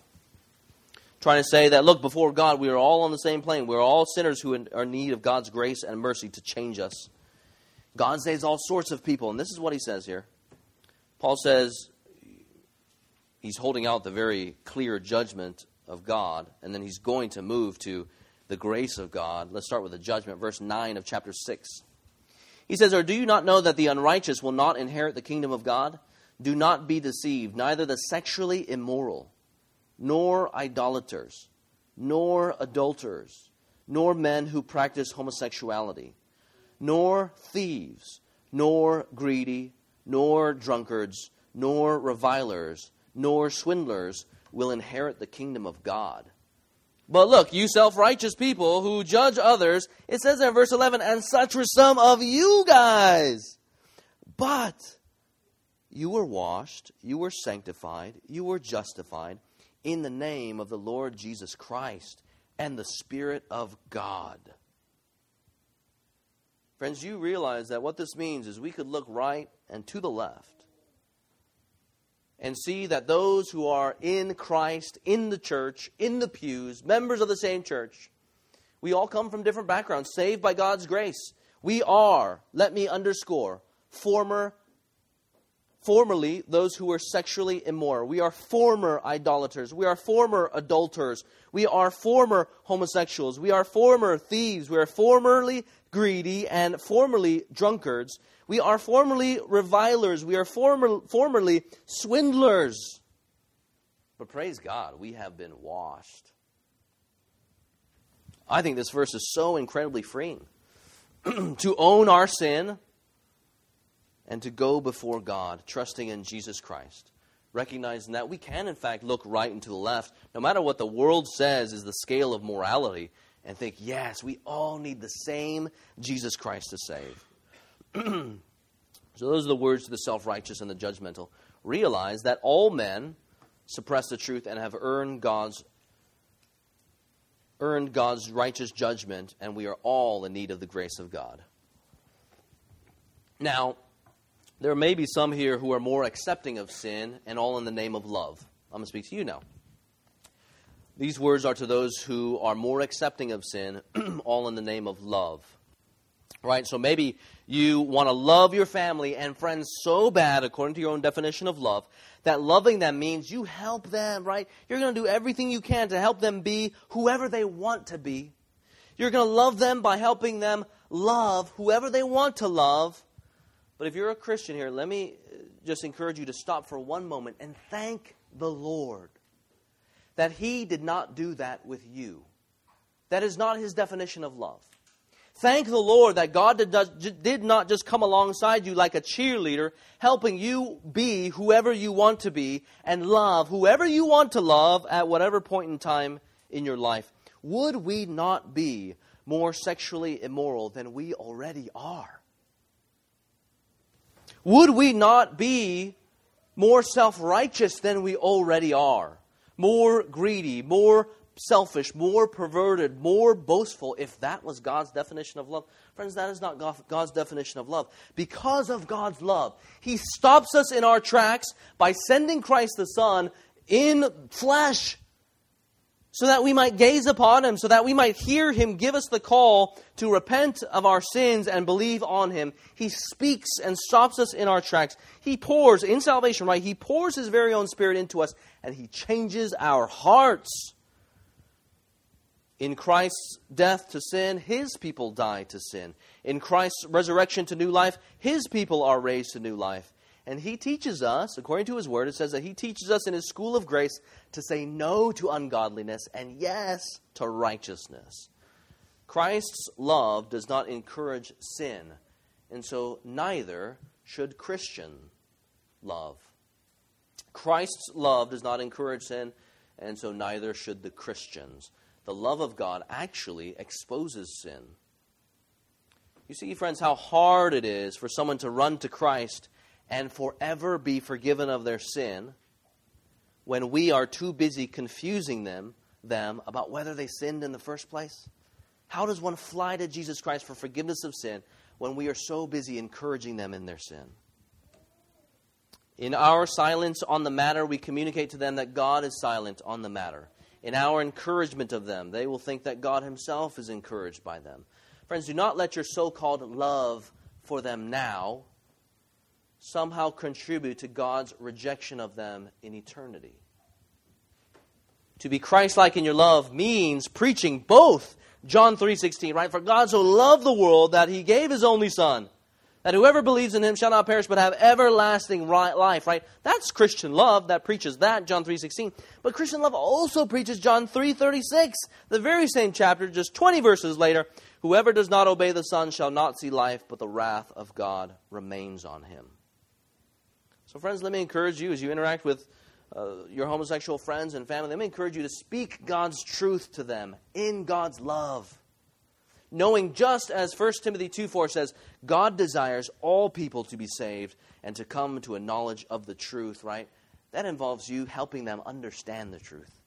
trying to say that, look, before God, we are all on the same plane. We're all sinners who are in need of God's grace and mercy to change us. God saves all sorts of people, and this is what he says here. Paul says he's holding out the very clear judgment of God, and then he's going to move to the grace of God. Let's start with the judgment, verse 9 of chapter 6. He says, Or do you not know that the unrighteous will not inherit the kingdom of God? Do not be deceived, neither the sexually immoral, nor idolaters, nor adulterers, nor men who practice homosexuality, nor thieves, nor greedy, nor drunkards, nor revilers, nor swindlers will inherit the kingdom of God. But look, you self righteous people who judge others, it says in verse 11, and such were some of you guys. But you were washed, you were sanctified, you were justified in the name of the Lord Jesus Christ and the Spirit of God. Friends, you realize that what this means is we could look right and to the left and see that those who are in Christ, in the church, in the pews, members of the same church, we all come from different backgrounds, saved by God's grace. We are, let me underscore, former formerly those who were sexually immoral. We are former idolaters. We are former adulterers. We are former homosexuals. We are former thieves. We are formerly greedy and formerly drunkards. We are formerly revilers. We are former, formerly swindlers. But praise God, we have been washed. I think this verse is so incredibly freeing. to own our sin and to go before God, trusting in Jesus Christ, recognizing that we can, in fact, look right and to the left. No matter what the world says is the scale of morality, and think, yes, we all need the same Jesus Christ to save. so, those are the words to the self righteous and the judgmental. Realize that all men suppress the truth and have earned God's earned God's righteous judgment, and we are all in need of the grace of God. Now, there may be some here who are more accepting of sin, and all in the name of love. I'm going to speak to you now. These words are to those who are more accepting of sin, all in the name of love. Right? So maybe you want to love your family and friends so bad, according to your own definition of love, that loving them means you help them, right? You're going to do everything you can to help them be whoever they want to be. You're going to love them by helping them love whoever they want to love. But if you're a Christian here, let me uh, just encourage you to stop for one moment and thank the Lord that He did not do that with you. That is not His definition of love. Thank the Lord that God did, did not just come alongside you like a cheerleader, helping you be whoever you want to be and love whoever you want to love at whatever point in time in your life. Would we not be more sexually immoral than we already are? Would we not be more self righteous than we already are? More greedy, more selfish, more perverted, more boastful, if that was God's definition of love. Friends, that is not God's definition of love. Because of God's love, He stops us in our tracks by sending Christ the Son in flesh so that we might gaze upon him, so that we might hear him give us the call to repent of our sins and believe on him. He speaks and stops us in our tracks. He pours, in salvation, right? He pours his very own spirit into us and he changes our hearts. In Christ's death to sin, his people die to sin. In Christ's resurrection to new life, his people are raised to new life. And he teaches us, according to his word, it says that he teaches us in his school of grace to say no to ungodliness and yes to righteousness. Christ's love does not encourage sin, and so neither should Christian love. Christ's love does not encourage sin, and so neither should the Christians. The love of God actually exposes sin. You see, friends, how hard it is for someone to run to Christ and forever be forgiven of their sin when we are too busy confusing them, them about whether they sinned in the first place? How does one fly to Jesus Christ for forgiveness of sin when we are so busy encouraging them in their sin? In our silence on the matter, we communicate to them that God is silent on the matter. In our encouragement of them, they will think that God Himself is encouraged by them. Friends, do not let your so called love for them now somehow contribute to God's rejection of them in eternity. To be Christ-like in your love means preaching both John 3:16, right? For God so loved the world that he gave his only son that whoever believes in him shall not perish but have everlasting life, right? That's Christian love that preaches that John 3:16. But Christian love also preaches John 3:36, the very same chapter just 20 verses later, whoever does not obey the son shall not see life but the wrath of God remains on him. So, friends, let me encourage you as you interact with uh, your homosexual friends and family, let me encourage you to speak God's truth to them in God's love. Knowing just as 1 Timothy 2 4 says, God desires all people to be saved and to come to a knowledge of the truth, right? That involves you helping them understand the truth.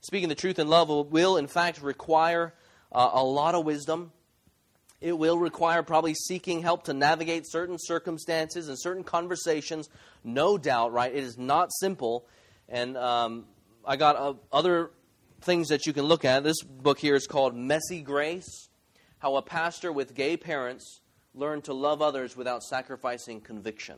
Speaking the truth in love will, in fact, require uh, a lot of wisdom it will require probably seeking help to navigate certain circumstances and certain conversations, no doubt, right? It is not simple. And um, I got uh, other things that you can look at. This book here is called Messy Grace How a Pastor with Gay Parents Learned to Love Others Without Sacrificing Conviction.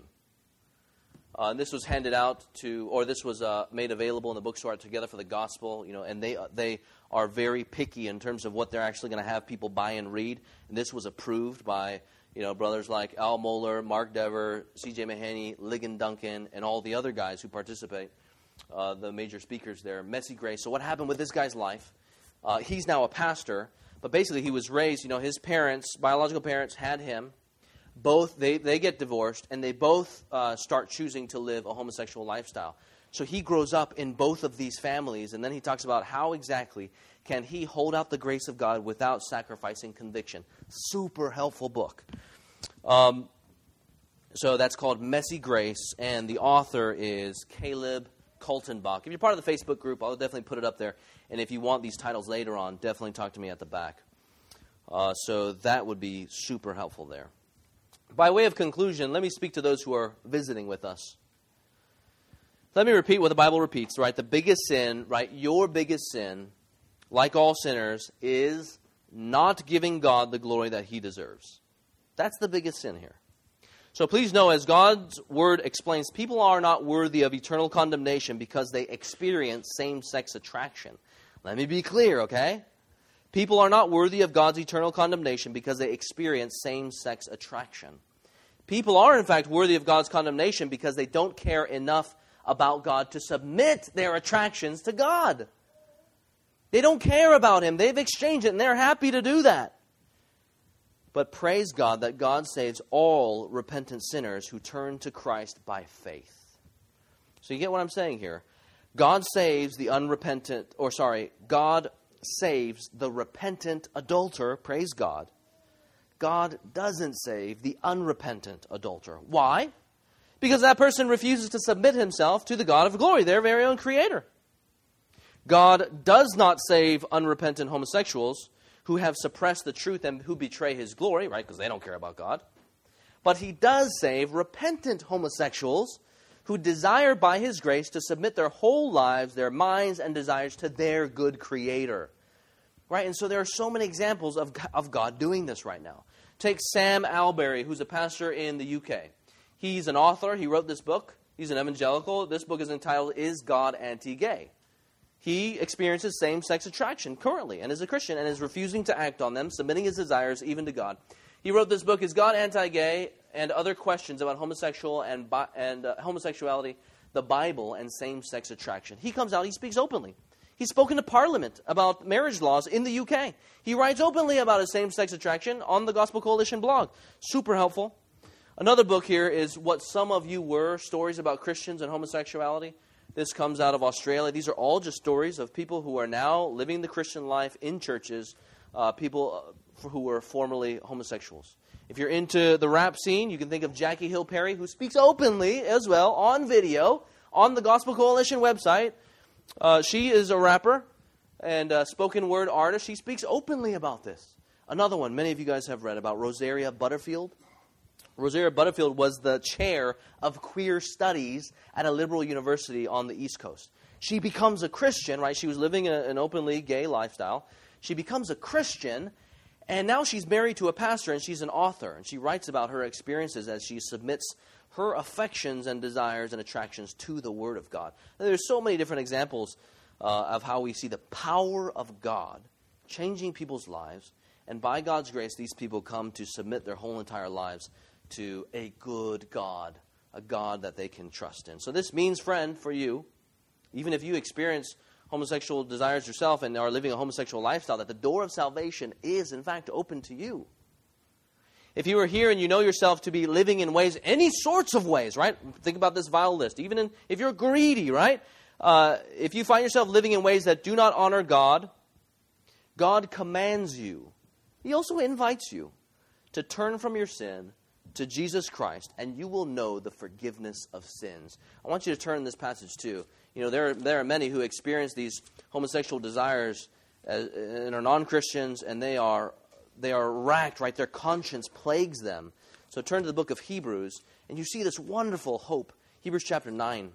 Uh, this was handed out to, or this was uh, made available in the bookstore together for the gospel, you know, and they, uh, they are very picky in terms of what they're actually going to have people buy and read. And this was approved by, you know, brothers like Al Mohler, Mark Dever, C.J. Mahaney, Ligon Duncan, and all the other guys who participate, uh, the major speakers there. Messy Grace. So what happened with this guy's life? Uh, he's now a pastor, but basically he was raised, you know, his parents, biological parents, had him both they, they get divorced and they both uh, start choosing to live a homosexual lifestyle So he grows up in both of these families, and then he talks about how exactly can he hold out the grace of God without sacrificing conviction. Super helpful book. Um, so that's called Messy Grace, and the author is Caleb Kaltenbach. If you're part of the Facebook group, I'll definitely put it up there. And if you want these titles later on, definitely talk to me at the back. Uh, so that would be super helpful there. By way of conclusion, let me speak to those who are visiting with us. Let me repeat what the Bible repeats, right? The biggest sin, right? Your biggest sin, like all sinners, is not giving God the glory that he deserves. That's the biggest sin here. So please know, as God's word explains, people are not worthy of eternal condemnation because they experience same sex attraction. Let me be clear, okay? People are not worthy of God's eternal condemnation because they experience same sex attraction. People are, in fact, worthy of God's condemnation because they don't care enough about God to submit their attractions to God. They don't care about Him. They've exchanged it, and they're happy to do that. But praise God that God saves all repentant sinners who turn to Christ by faith. So you get what I'm saying here? God saves the unrepentant, or sorry, God saves the repentant adulterer, praise God. God doesn't save the unrepentant adulterer. Why? Because that person refuses to submit himself to the God of glory, their very own creator. God does not save unrepentant homosexuals who have suppressed the truth and who betray his glory, right? Because they don't care about God. But he does save repentant homosexuals who desire by his grace to submit their whole lives, their minds, and desires to their good creator. Right? And so there are so many examples of, of God doing this right now. Take Sam Allberry, who's a pastor in the UK. He's an author, he wrote this book. He's an evangelical. This book is entitled Is God Anti Gay? He experiences same sex attraction currently and is a Christian and is refusing to act on them, submitting his desires even to God. He wrote this book, Is God Anti Gay? And other questions about homosexual and, bi- and uh, homosexuality, the Bible, and same sex attraction. He comes out, he speaks openly. He's spoken to Parliament about marriage laws in the UK. He writes openly about his same sex attraction on the Gospel Coalition blog. Super helpful. Another book here is What Some of You Were Stories about Christians and Homosexuality. This comes out of Australia. These are all just stories of people who are now living the Christian life in churches, uh, people uh, who were formerly homosexuals. If you're into the rap scene, you can think of Jackie Hill Perry, who speaks openly as well on video on the Gospel Coalition website. Uh, she is a rapper and a spoken word artist. She speaks openly about this. Another one, many of you guys have read about Rosaria Butterfield. Rosaria Butterfield was the chair of queer studies at a liberal university on the East Coast. She becomes a Christian, right? She was living a, an openly gay lifestyle. She becomes a Christian, and now she's married to a pastor, and she's an author. And she writes about her experiences as she submits her affections and desires and attractions to the Word of God. And there's so many different examples uh, of how we see the power of God changing people's lives. And by God's grace, these people come to submit their whole entire lives to a good God, a God that they can trust in. So, this means, friend, for you, even if you experience homosexual desires yourself and are living a homosexual lifestyle, that the door of salvation is, in fact, open to you. If you are here and you know yourself to be living in ways, any sorts of ways, right? Think about this vile list. Even in, if you're greedy, right? Uh, if you find yourself living in ways that do not honor God, God commands you. He also invites you to turn from your sin to Jesus Christ, and you will know the forgiveness of sins. I want you to turn this passage too. You know, there are, there are many who experience these homosexual desires as, and are non Christians, and they are, they are racked, right? Their conscience plagues them. So turn to the book of Hebrews, and you see this wonderful hope. Hebrews chapter 9.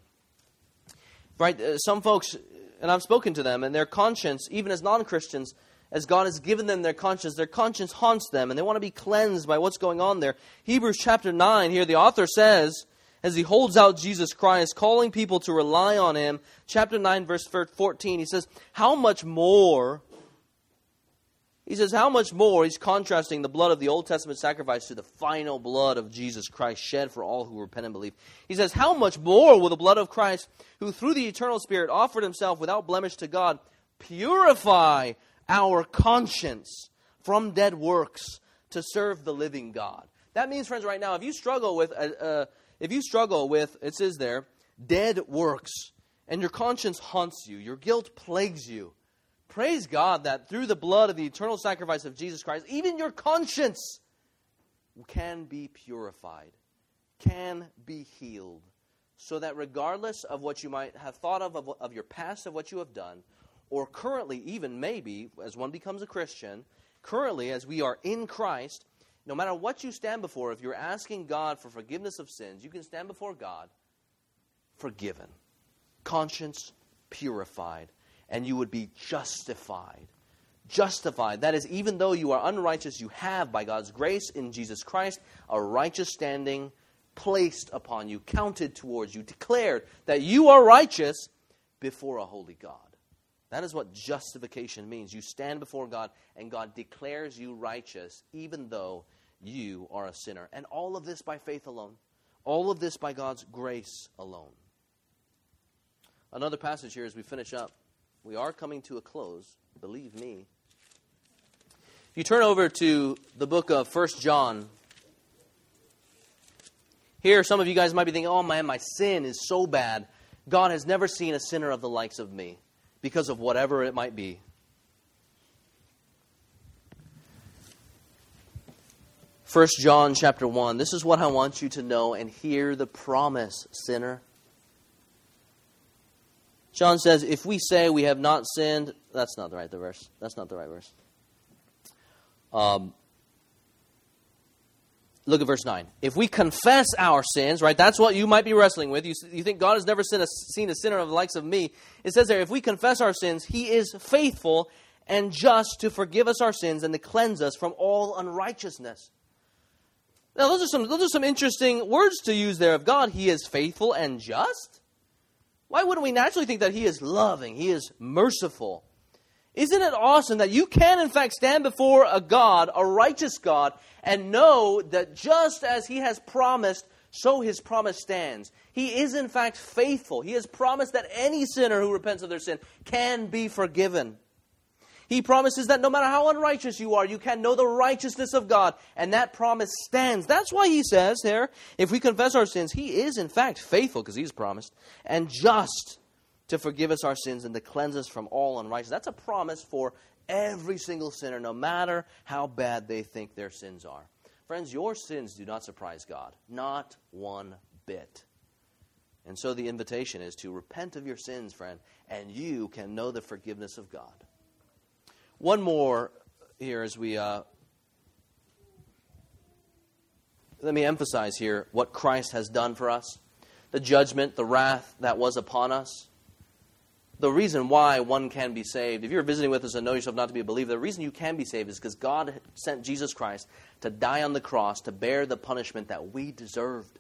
Right? Uh, some folks, and I've spoken to them, and their conscience, even as non Christians, as God has given them their conscience, their conscience haunts them and they want to be cleansed by what's going on there. Hebrews chapter 9, here the author says, as he holds out Jesus Christ, calling people to rely on him, chapter 9, verse 14, he says, How much more? He says, How much more? He's contrasting the blood of the Old Testament sacrifice to the final blood of Jesus Christ shed for all who repent and believe. He says, How much more will the blood of Christ, who through the eternal Spirit offered himself without blemish to God, purify our conscience from dead works to serve the living God. That means, friends, right now, if you struggle with, uh, if you struggle with, it says there, dead works, and your conscience haunts you, your guilt plagues you, praise God that through the blood of the eternal sacrifice of Jesus Christ, even your conscience can be purified, can be healed, so that regardless of what you might have thought of, of, of your past, of what you have done, or currently, even maybe, as one becomes a Christian, currently, as we are in Christ, no matter what you stand before, if you're asking God for forgiveness of sins, you can stand before God forgiven, conscience purified, and you would be justified. Justified. That is, even though you are unrighteous, you have, by God's grace in Jesus Christ, a righteous standing placed upon you, counted towards you, declared that you are righteous before a holy God. That is what justification means. You stand before God, and God declares you righteous, even though you are a sinner. And all of this by faith alone. All of this by God's grace alone. Another passage here as we finish up. We are coming to a close, believe me. If you turn over to the book of First John, here some of you guys might be thinking, oh man, my sin is so bad. God has never seen a sinner of the likes of me because of whatever it might be. First John chapter 1. This is what I want you to know and hear the promise, sinner. John says, if we say we have not sinned, that's not the right the verse. That's not the right verse. Um, look at verse 9. If we confess our sins, right, that's what you might be wrestling with. You, you think God has never seen a, seen a sinner of the likes of me. It says there, if we confess our sins, he is faithful and just to forgive us our sins and to cleanse us from all unrighteousness. Now, those are some, those are some interesting words to use there of God. He is faithful and just. Why wouldn't we naturally think that He is loving? He is merciful. Isn't it awesome that you can, in fact, stand before a God, a righteous God, and know that just as He has promised, so His promise stands. He is, in fact, faithful. He has promised that any sinner who repents of their sin can be forgiven. He promises that no matter how unrighteous you are, you can know the righteousness of God, and that promise stands. That's why he says here, if we confess our sins, he is in fact faithful, because he's promised, and just to forgive us our sins and to cleanse us from all unrighteousness. That's a promise for every single sinner, no matter how bad they think their sins are. Friends, your sins do not surprise God, not one bit. And so the invitation is to repent of your sins, friend, and you can know the forgiveness of God. One more here as we. Uh, let me emphasize here what Christ has done for us the judgment, the wrath that was upon us. The reason why one can be saved, if you're visiting with us and know yourself not to be a believer, the reason you can be saved is because God sent Jesus Christ to die on the cross to bear the punishment that we deserved.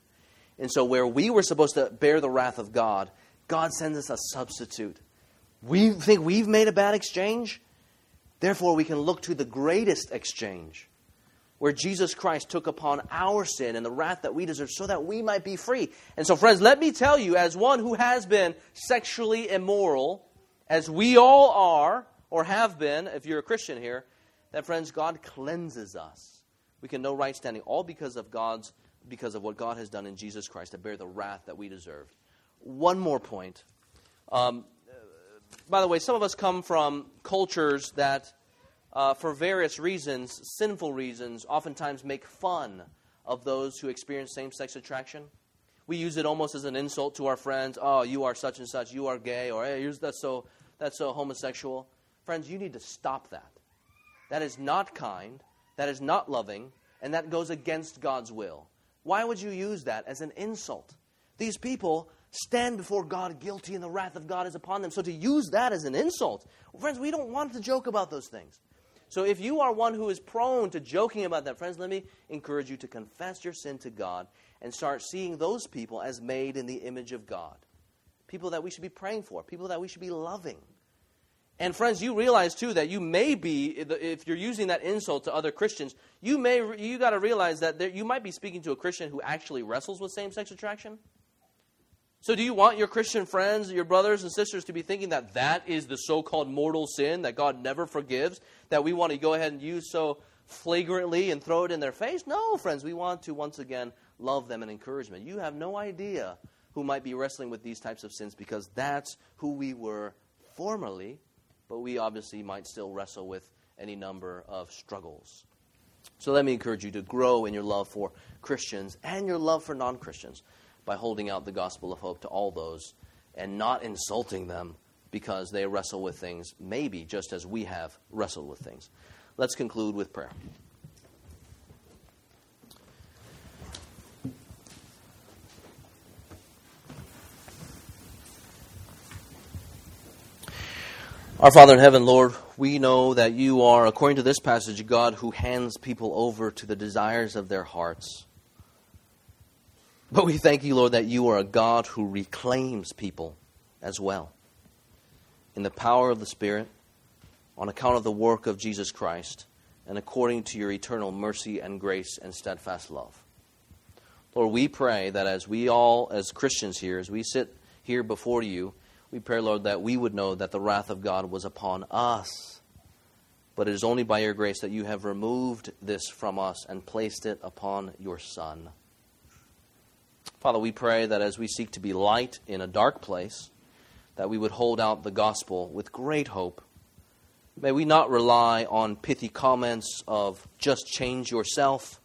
And so, where we were supposed to bear the wrath of God, God sends us a substitute. We think we've made a bad exchange? Therefore, we can look to the greatest exchange, where Jesus Christ took upon our sin and the wrath that we deserve so that we might be free. And so, friends, let me tell you, as one who has been sexually immoral, as we all are, or have been, if you're a Christian here, that, friends, God cleanses us. We can know right standing, all because of God's because of what God has done in Jesus Christ to bear the wrath that we deserved. One more point. Um, by the way, some of us come from cultures that, uh, for various reasons, sinful reasons, oftentimes make fun of those who experience same sex attraction. We use it almost as an insult to our friends. Oh, you are such and such. You are gay, or hey, that's so that's so homosexual. Friends, you need to stop that. That is not kind. That is not loving, and that goes against God's will. Why would you use that as an insult? These people stand before God guilty and the wrath of God is upon them. So to use that as an insult, friends, we don't want to joke about those things. So if you are one who is prone to joking about that, friends, let me encourage you to confess your sin to God and start seeing those people as made in the image of God. People that we should be praying for, people that we should be loving. And friends, you realize too that you may be, if you're using that insult to other Christians, you may you got to realize that there, you might be speaking to a Christian who actually wrestles with same-sex attraction. So, do you want your Christian friends, your brothers and sisters, to be thinking that that is the so called mortal sin that God never forgives, that we want to go ahead and use so flagrantly and throw it in their face? No, friends, we want to once again love them and encourage them. You have no idea who might be wrestling with these types of sins because that's who we were formerly, but we obviously might still wrestle with any number of struggles. So let me encourage you to grow in your love for Christians and your love for non Christians by holding out the gospel of hope to all those and not insulting them because they wrestle with things, maybe just as we have wrestled with things. Let's conclude with prayer. Our Father in heaven, Lord, we know that you are, according to this passage, God who hands people over to the desires of their hearts. But we thank you, Lord, that you are a God who reclaims people as well. In the power of the Spirit, on account of the work of Jesus Christ, and according to your eternal mercy and grace and steadfast love. Lord, we pray that as we all, as Christians here, as we sit here before you, we pray, Lord, that we would know that the wrath of God was upon us. But it is only by your grace that you have removed this from us and placed it upon your Son. Father, we pray that as we seek to be light in a dark place, that we would hold out the gospel with great hope. May we not rely on pithy comments of just change yourself,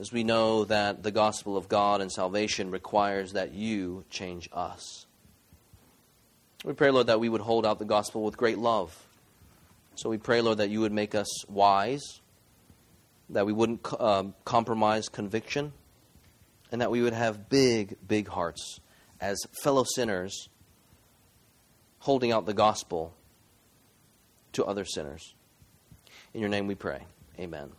as we know that the gospel of God and salvation requires that you change us. We pray, Lord, that we would hold out the gospel with great love. So we pray, Lord, that you would make us wise, that we wouldn't um, compromise conviction, and that we would have big, big hearts as fellow sinners holding out the gospel to other sinners. In your name we pray. Amen.